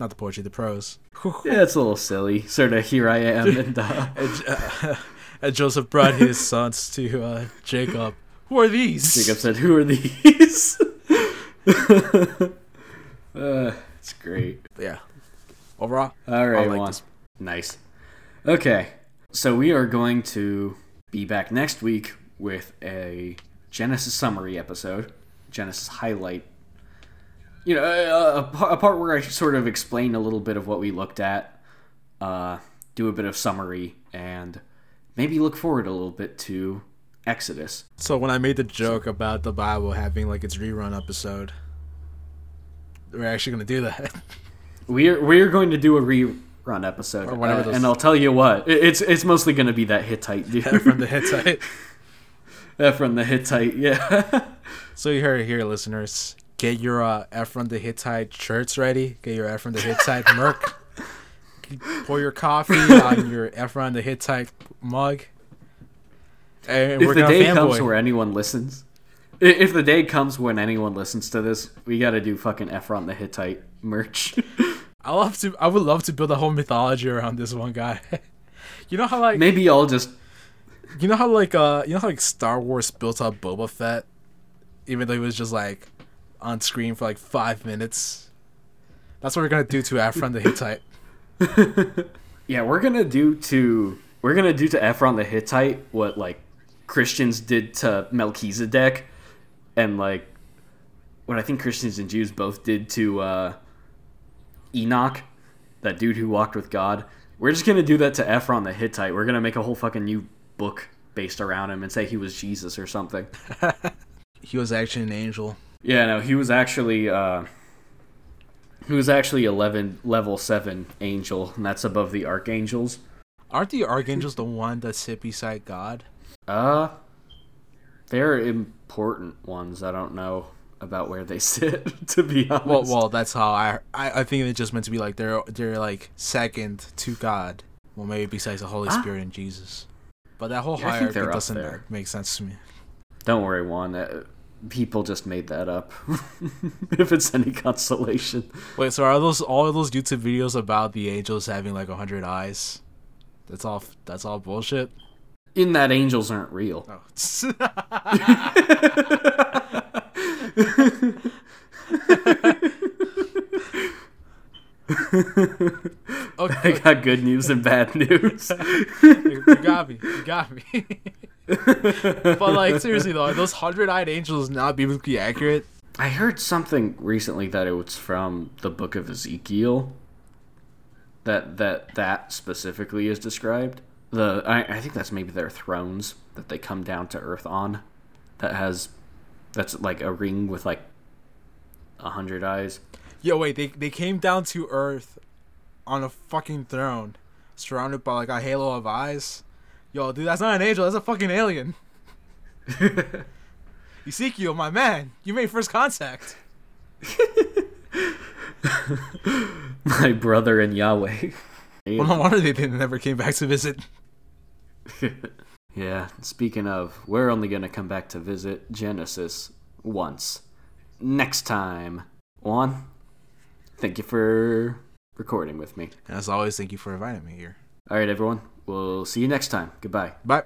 Not the poetry, the prose. yeah, it's a little silly. Sort of here I am and uh, And, uh, and Joseph brought his sons to uh, Jacob. Who are these? Jacob said, "Who are these?" Uh, it's great. Yeah. Overall, All right, like Juan. this. Nice. Okay, so we are going to be back next week with a Genesis summary episode, Genesis highlight. You know, a, a, a part where I sort of explain a little bit of what we looked at, uh, do a bit of summary, and maybe look forward a little bit to Exodus. So when I made the joke about the Bible having like its rerun episode, we're actually gonna do that. We're we're going to do a rerun episode, Or whatever uh, those- and I'll tell you what, it's it's mostly going to be that Hittite dude from the Hittite. Ephron the Hittite. Yeah. So you heard it here, listeners. Get your uh, Ephron the Hittite shirts ready. Get your Ephron the Hittite merc. Pour your coffee on your Ephron the Hittite mug. And if we're the day comes fanboy. where anyone listens, if the day comes when anyone listens to this, we got to do fucking Ephron the Hittite merch. I love to. I would love to build a whole mythology around this one guy. you know how like Maybe I'll just you know how like uh you know how like Star Wars built up Boba Fett, even though he was just like on screen for like five minutes. That's what we're gonna do to Ephron the Hittite. yeah, we're gonna do to we're gonna do to Ephron the Hittite what like Christians did to Melchizedek, and like what I think Christians and Jews both did to uh, Enoch, that dude who walked with God. We're just gonna do that to Ephron the Hittite. We're gonna make a whole fucking new book based around him and say he was Jesus or something. He was actually an angel. Yeah, no, he was actually uh he was actually 11 level 7 angel, and that's above the archangels. Aren't the archangels the one that sit beside God? Uh they're important ones. I don't know about where they sit to be honest. Well, well, that's how I, I I think it just meant to be like they're they're like second to God. Well, maybe besides the Holy Ah. Spirit and Jesus. But that whole Yeah, hierarchy doesn't make sense to me. Don't worry, Juan. Uh, people just made that up. if it's any consolation. Wait, so are those all those YouTube videos about the angels having like a hundred eyes? That's all. That's all bullshit. In that angels aren't real. Oh. I okay, got good news and bad news. you got me. You got me. but like seriously though, are those hundred-eyed angels not biblically accurate? I heard something recently that it was from the book of Ezekiel. That that that specifically is described. The I, I think that's maybe their thrones that they come down to earth on. That has That's like a ring with like a hundred eyes. Yo, wait, they they came down to Earth on a fucking throne, surrounded by like a halo of eyes. Yo, dude, that's not an angel. That's a fucking alien. Ezekiel, my man, you made first contact. My brother and Yahweh. Well, no wonder they never came back to visit. yeah, speaking of, we're only going to come back to visit Genesis once. Next time. Juan, thank you for recording with me. As always, thank you for inviting me here. All right, everyone. We'll see you next time. Goodbye. Bye.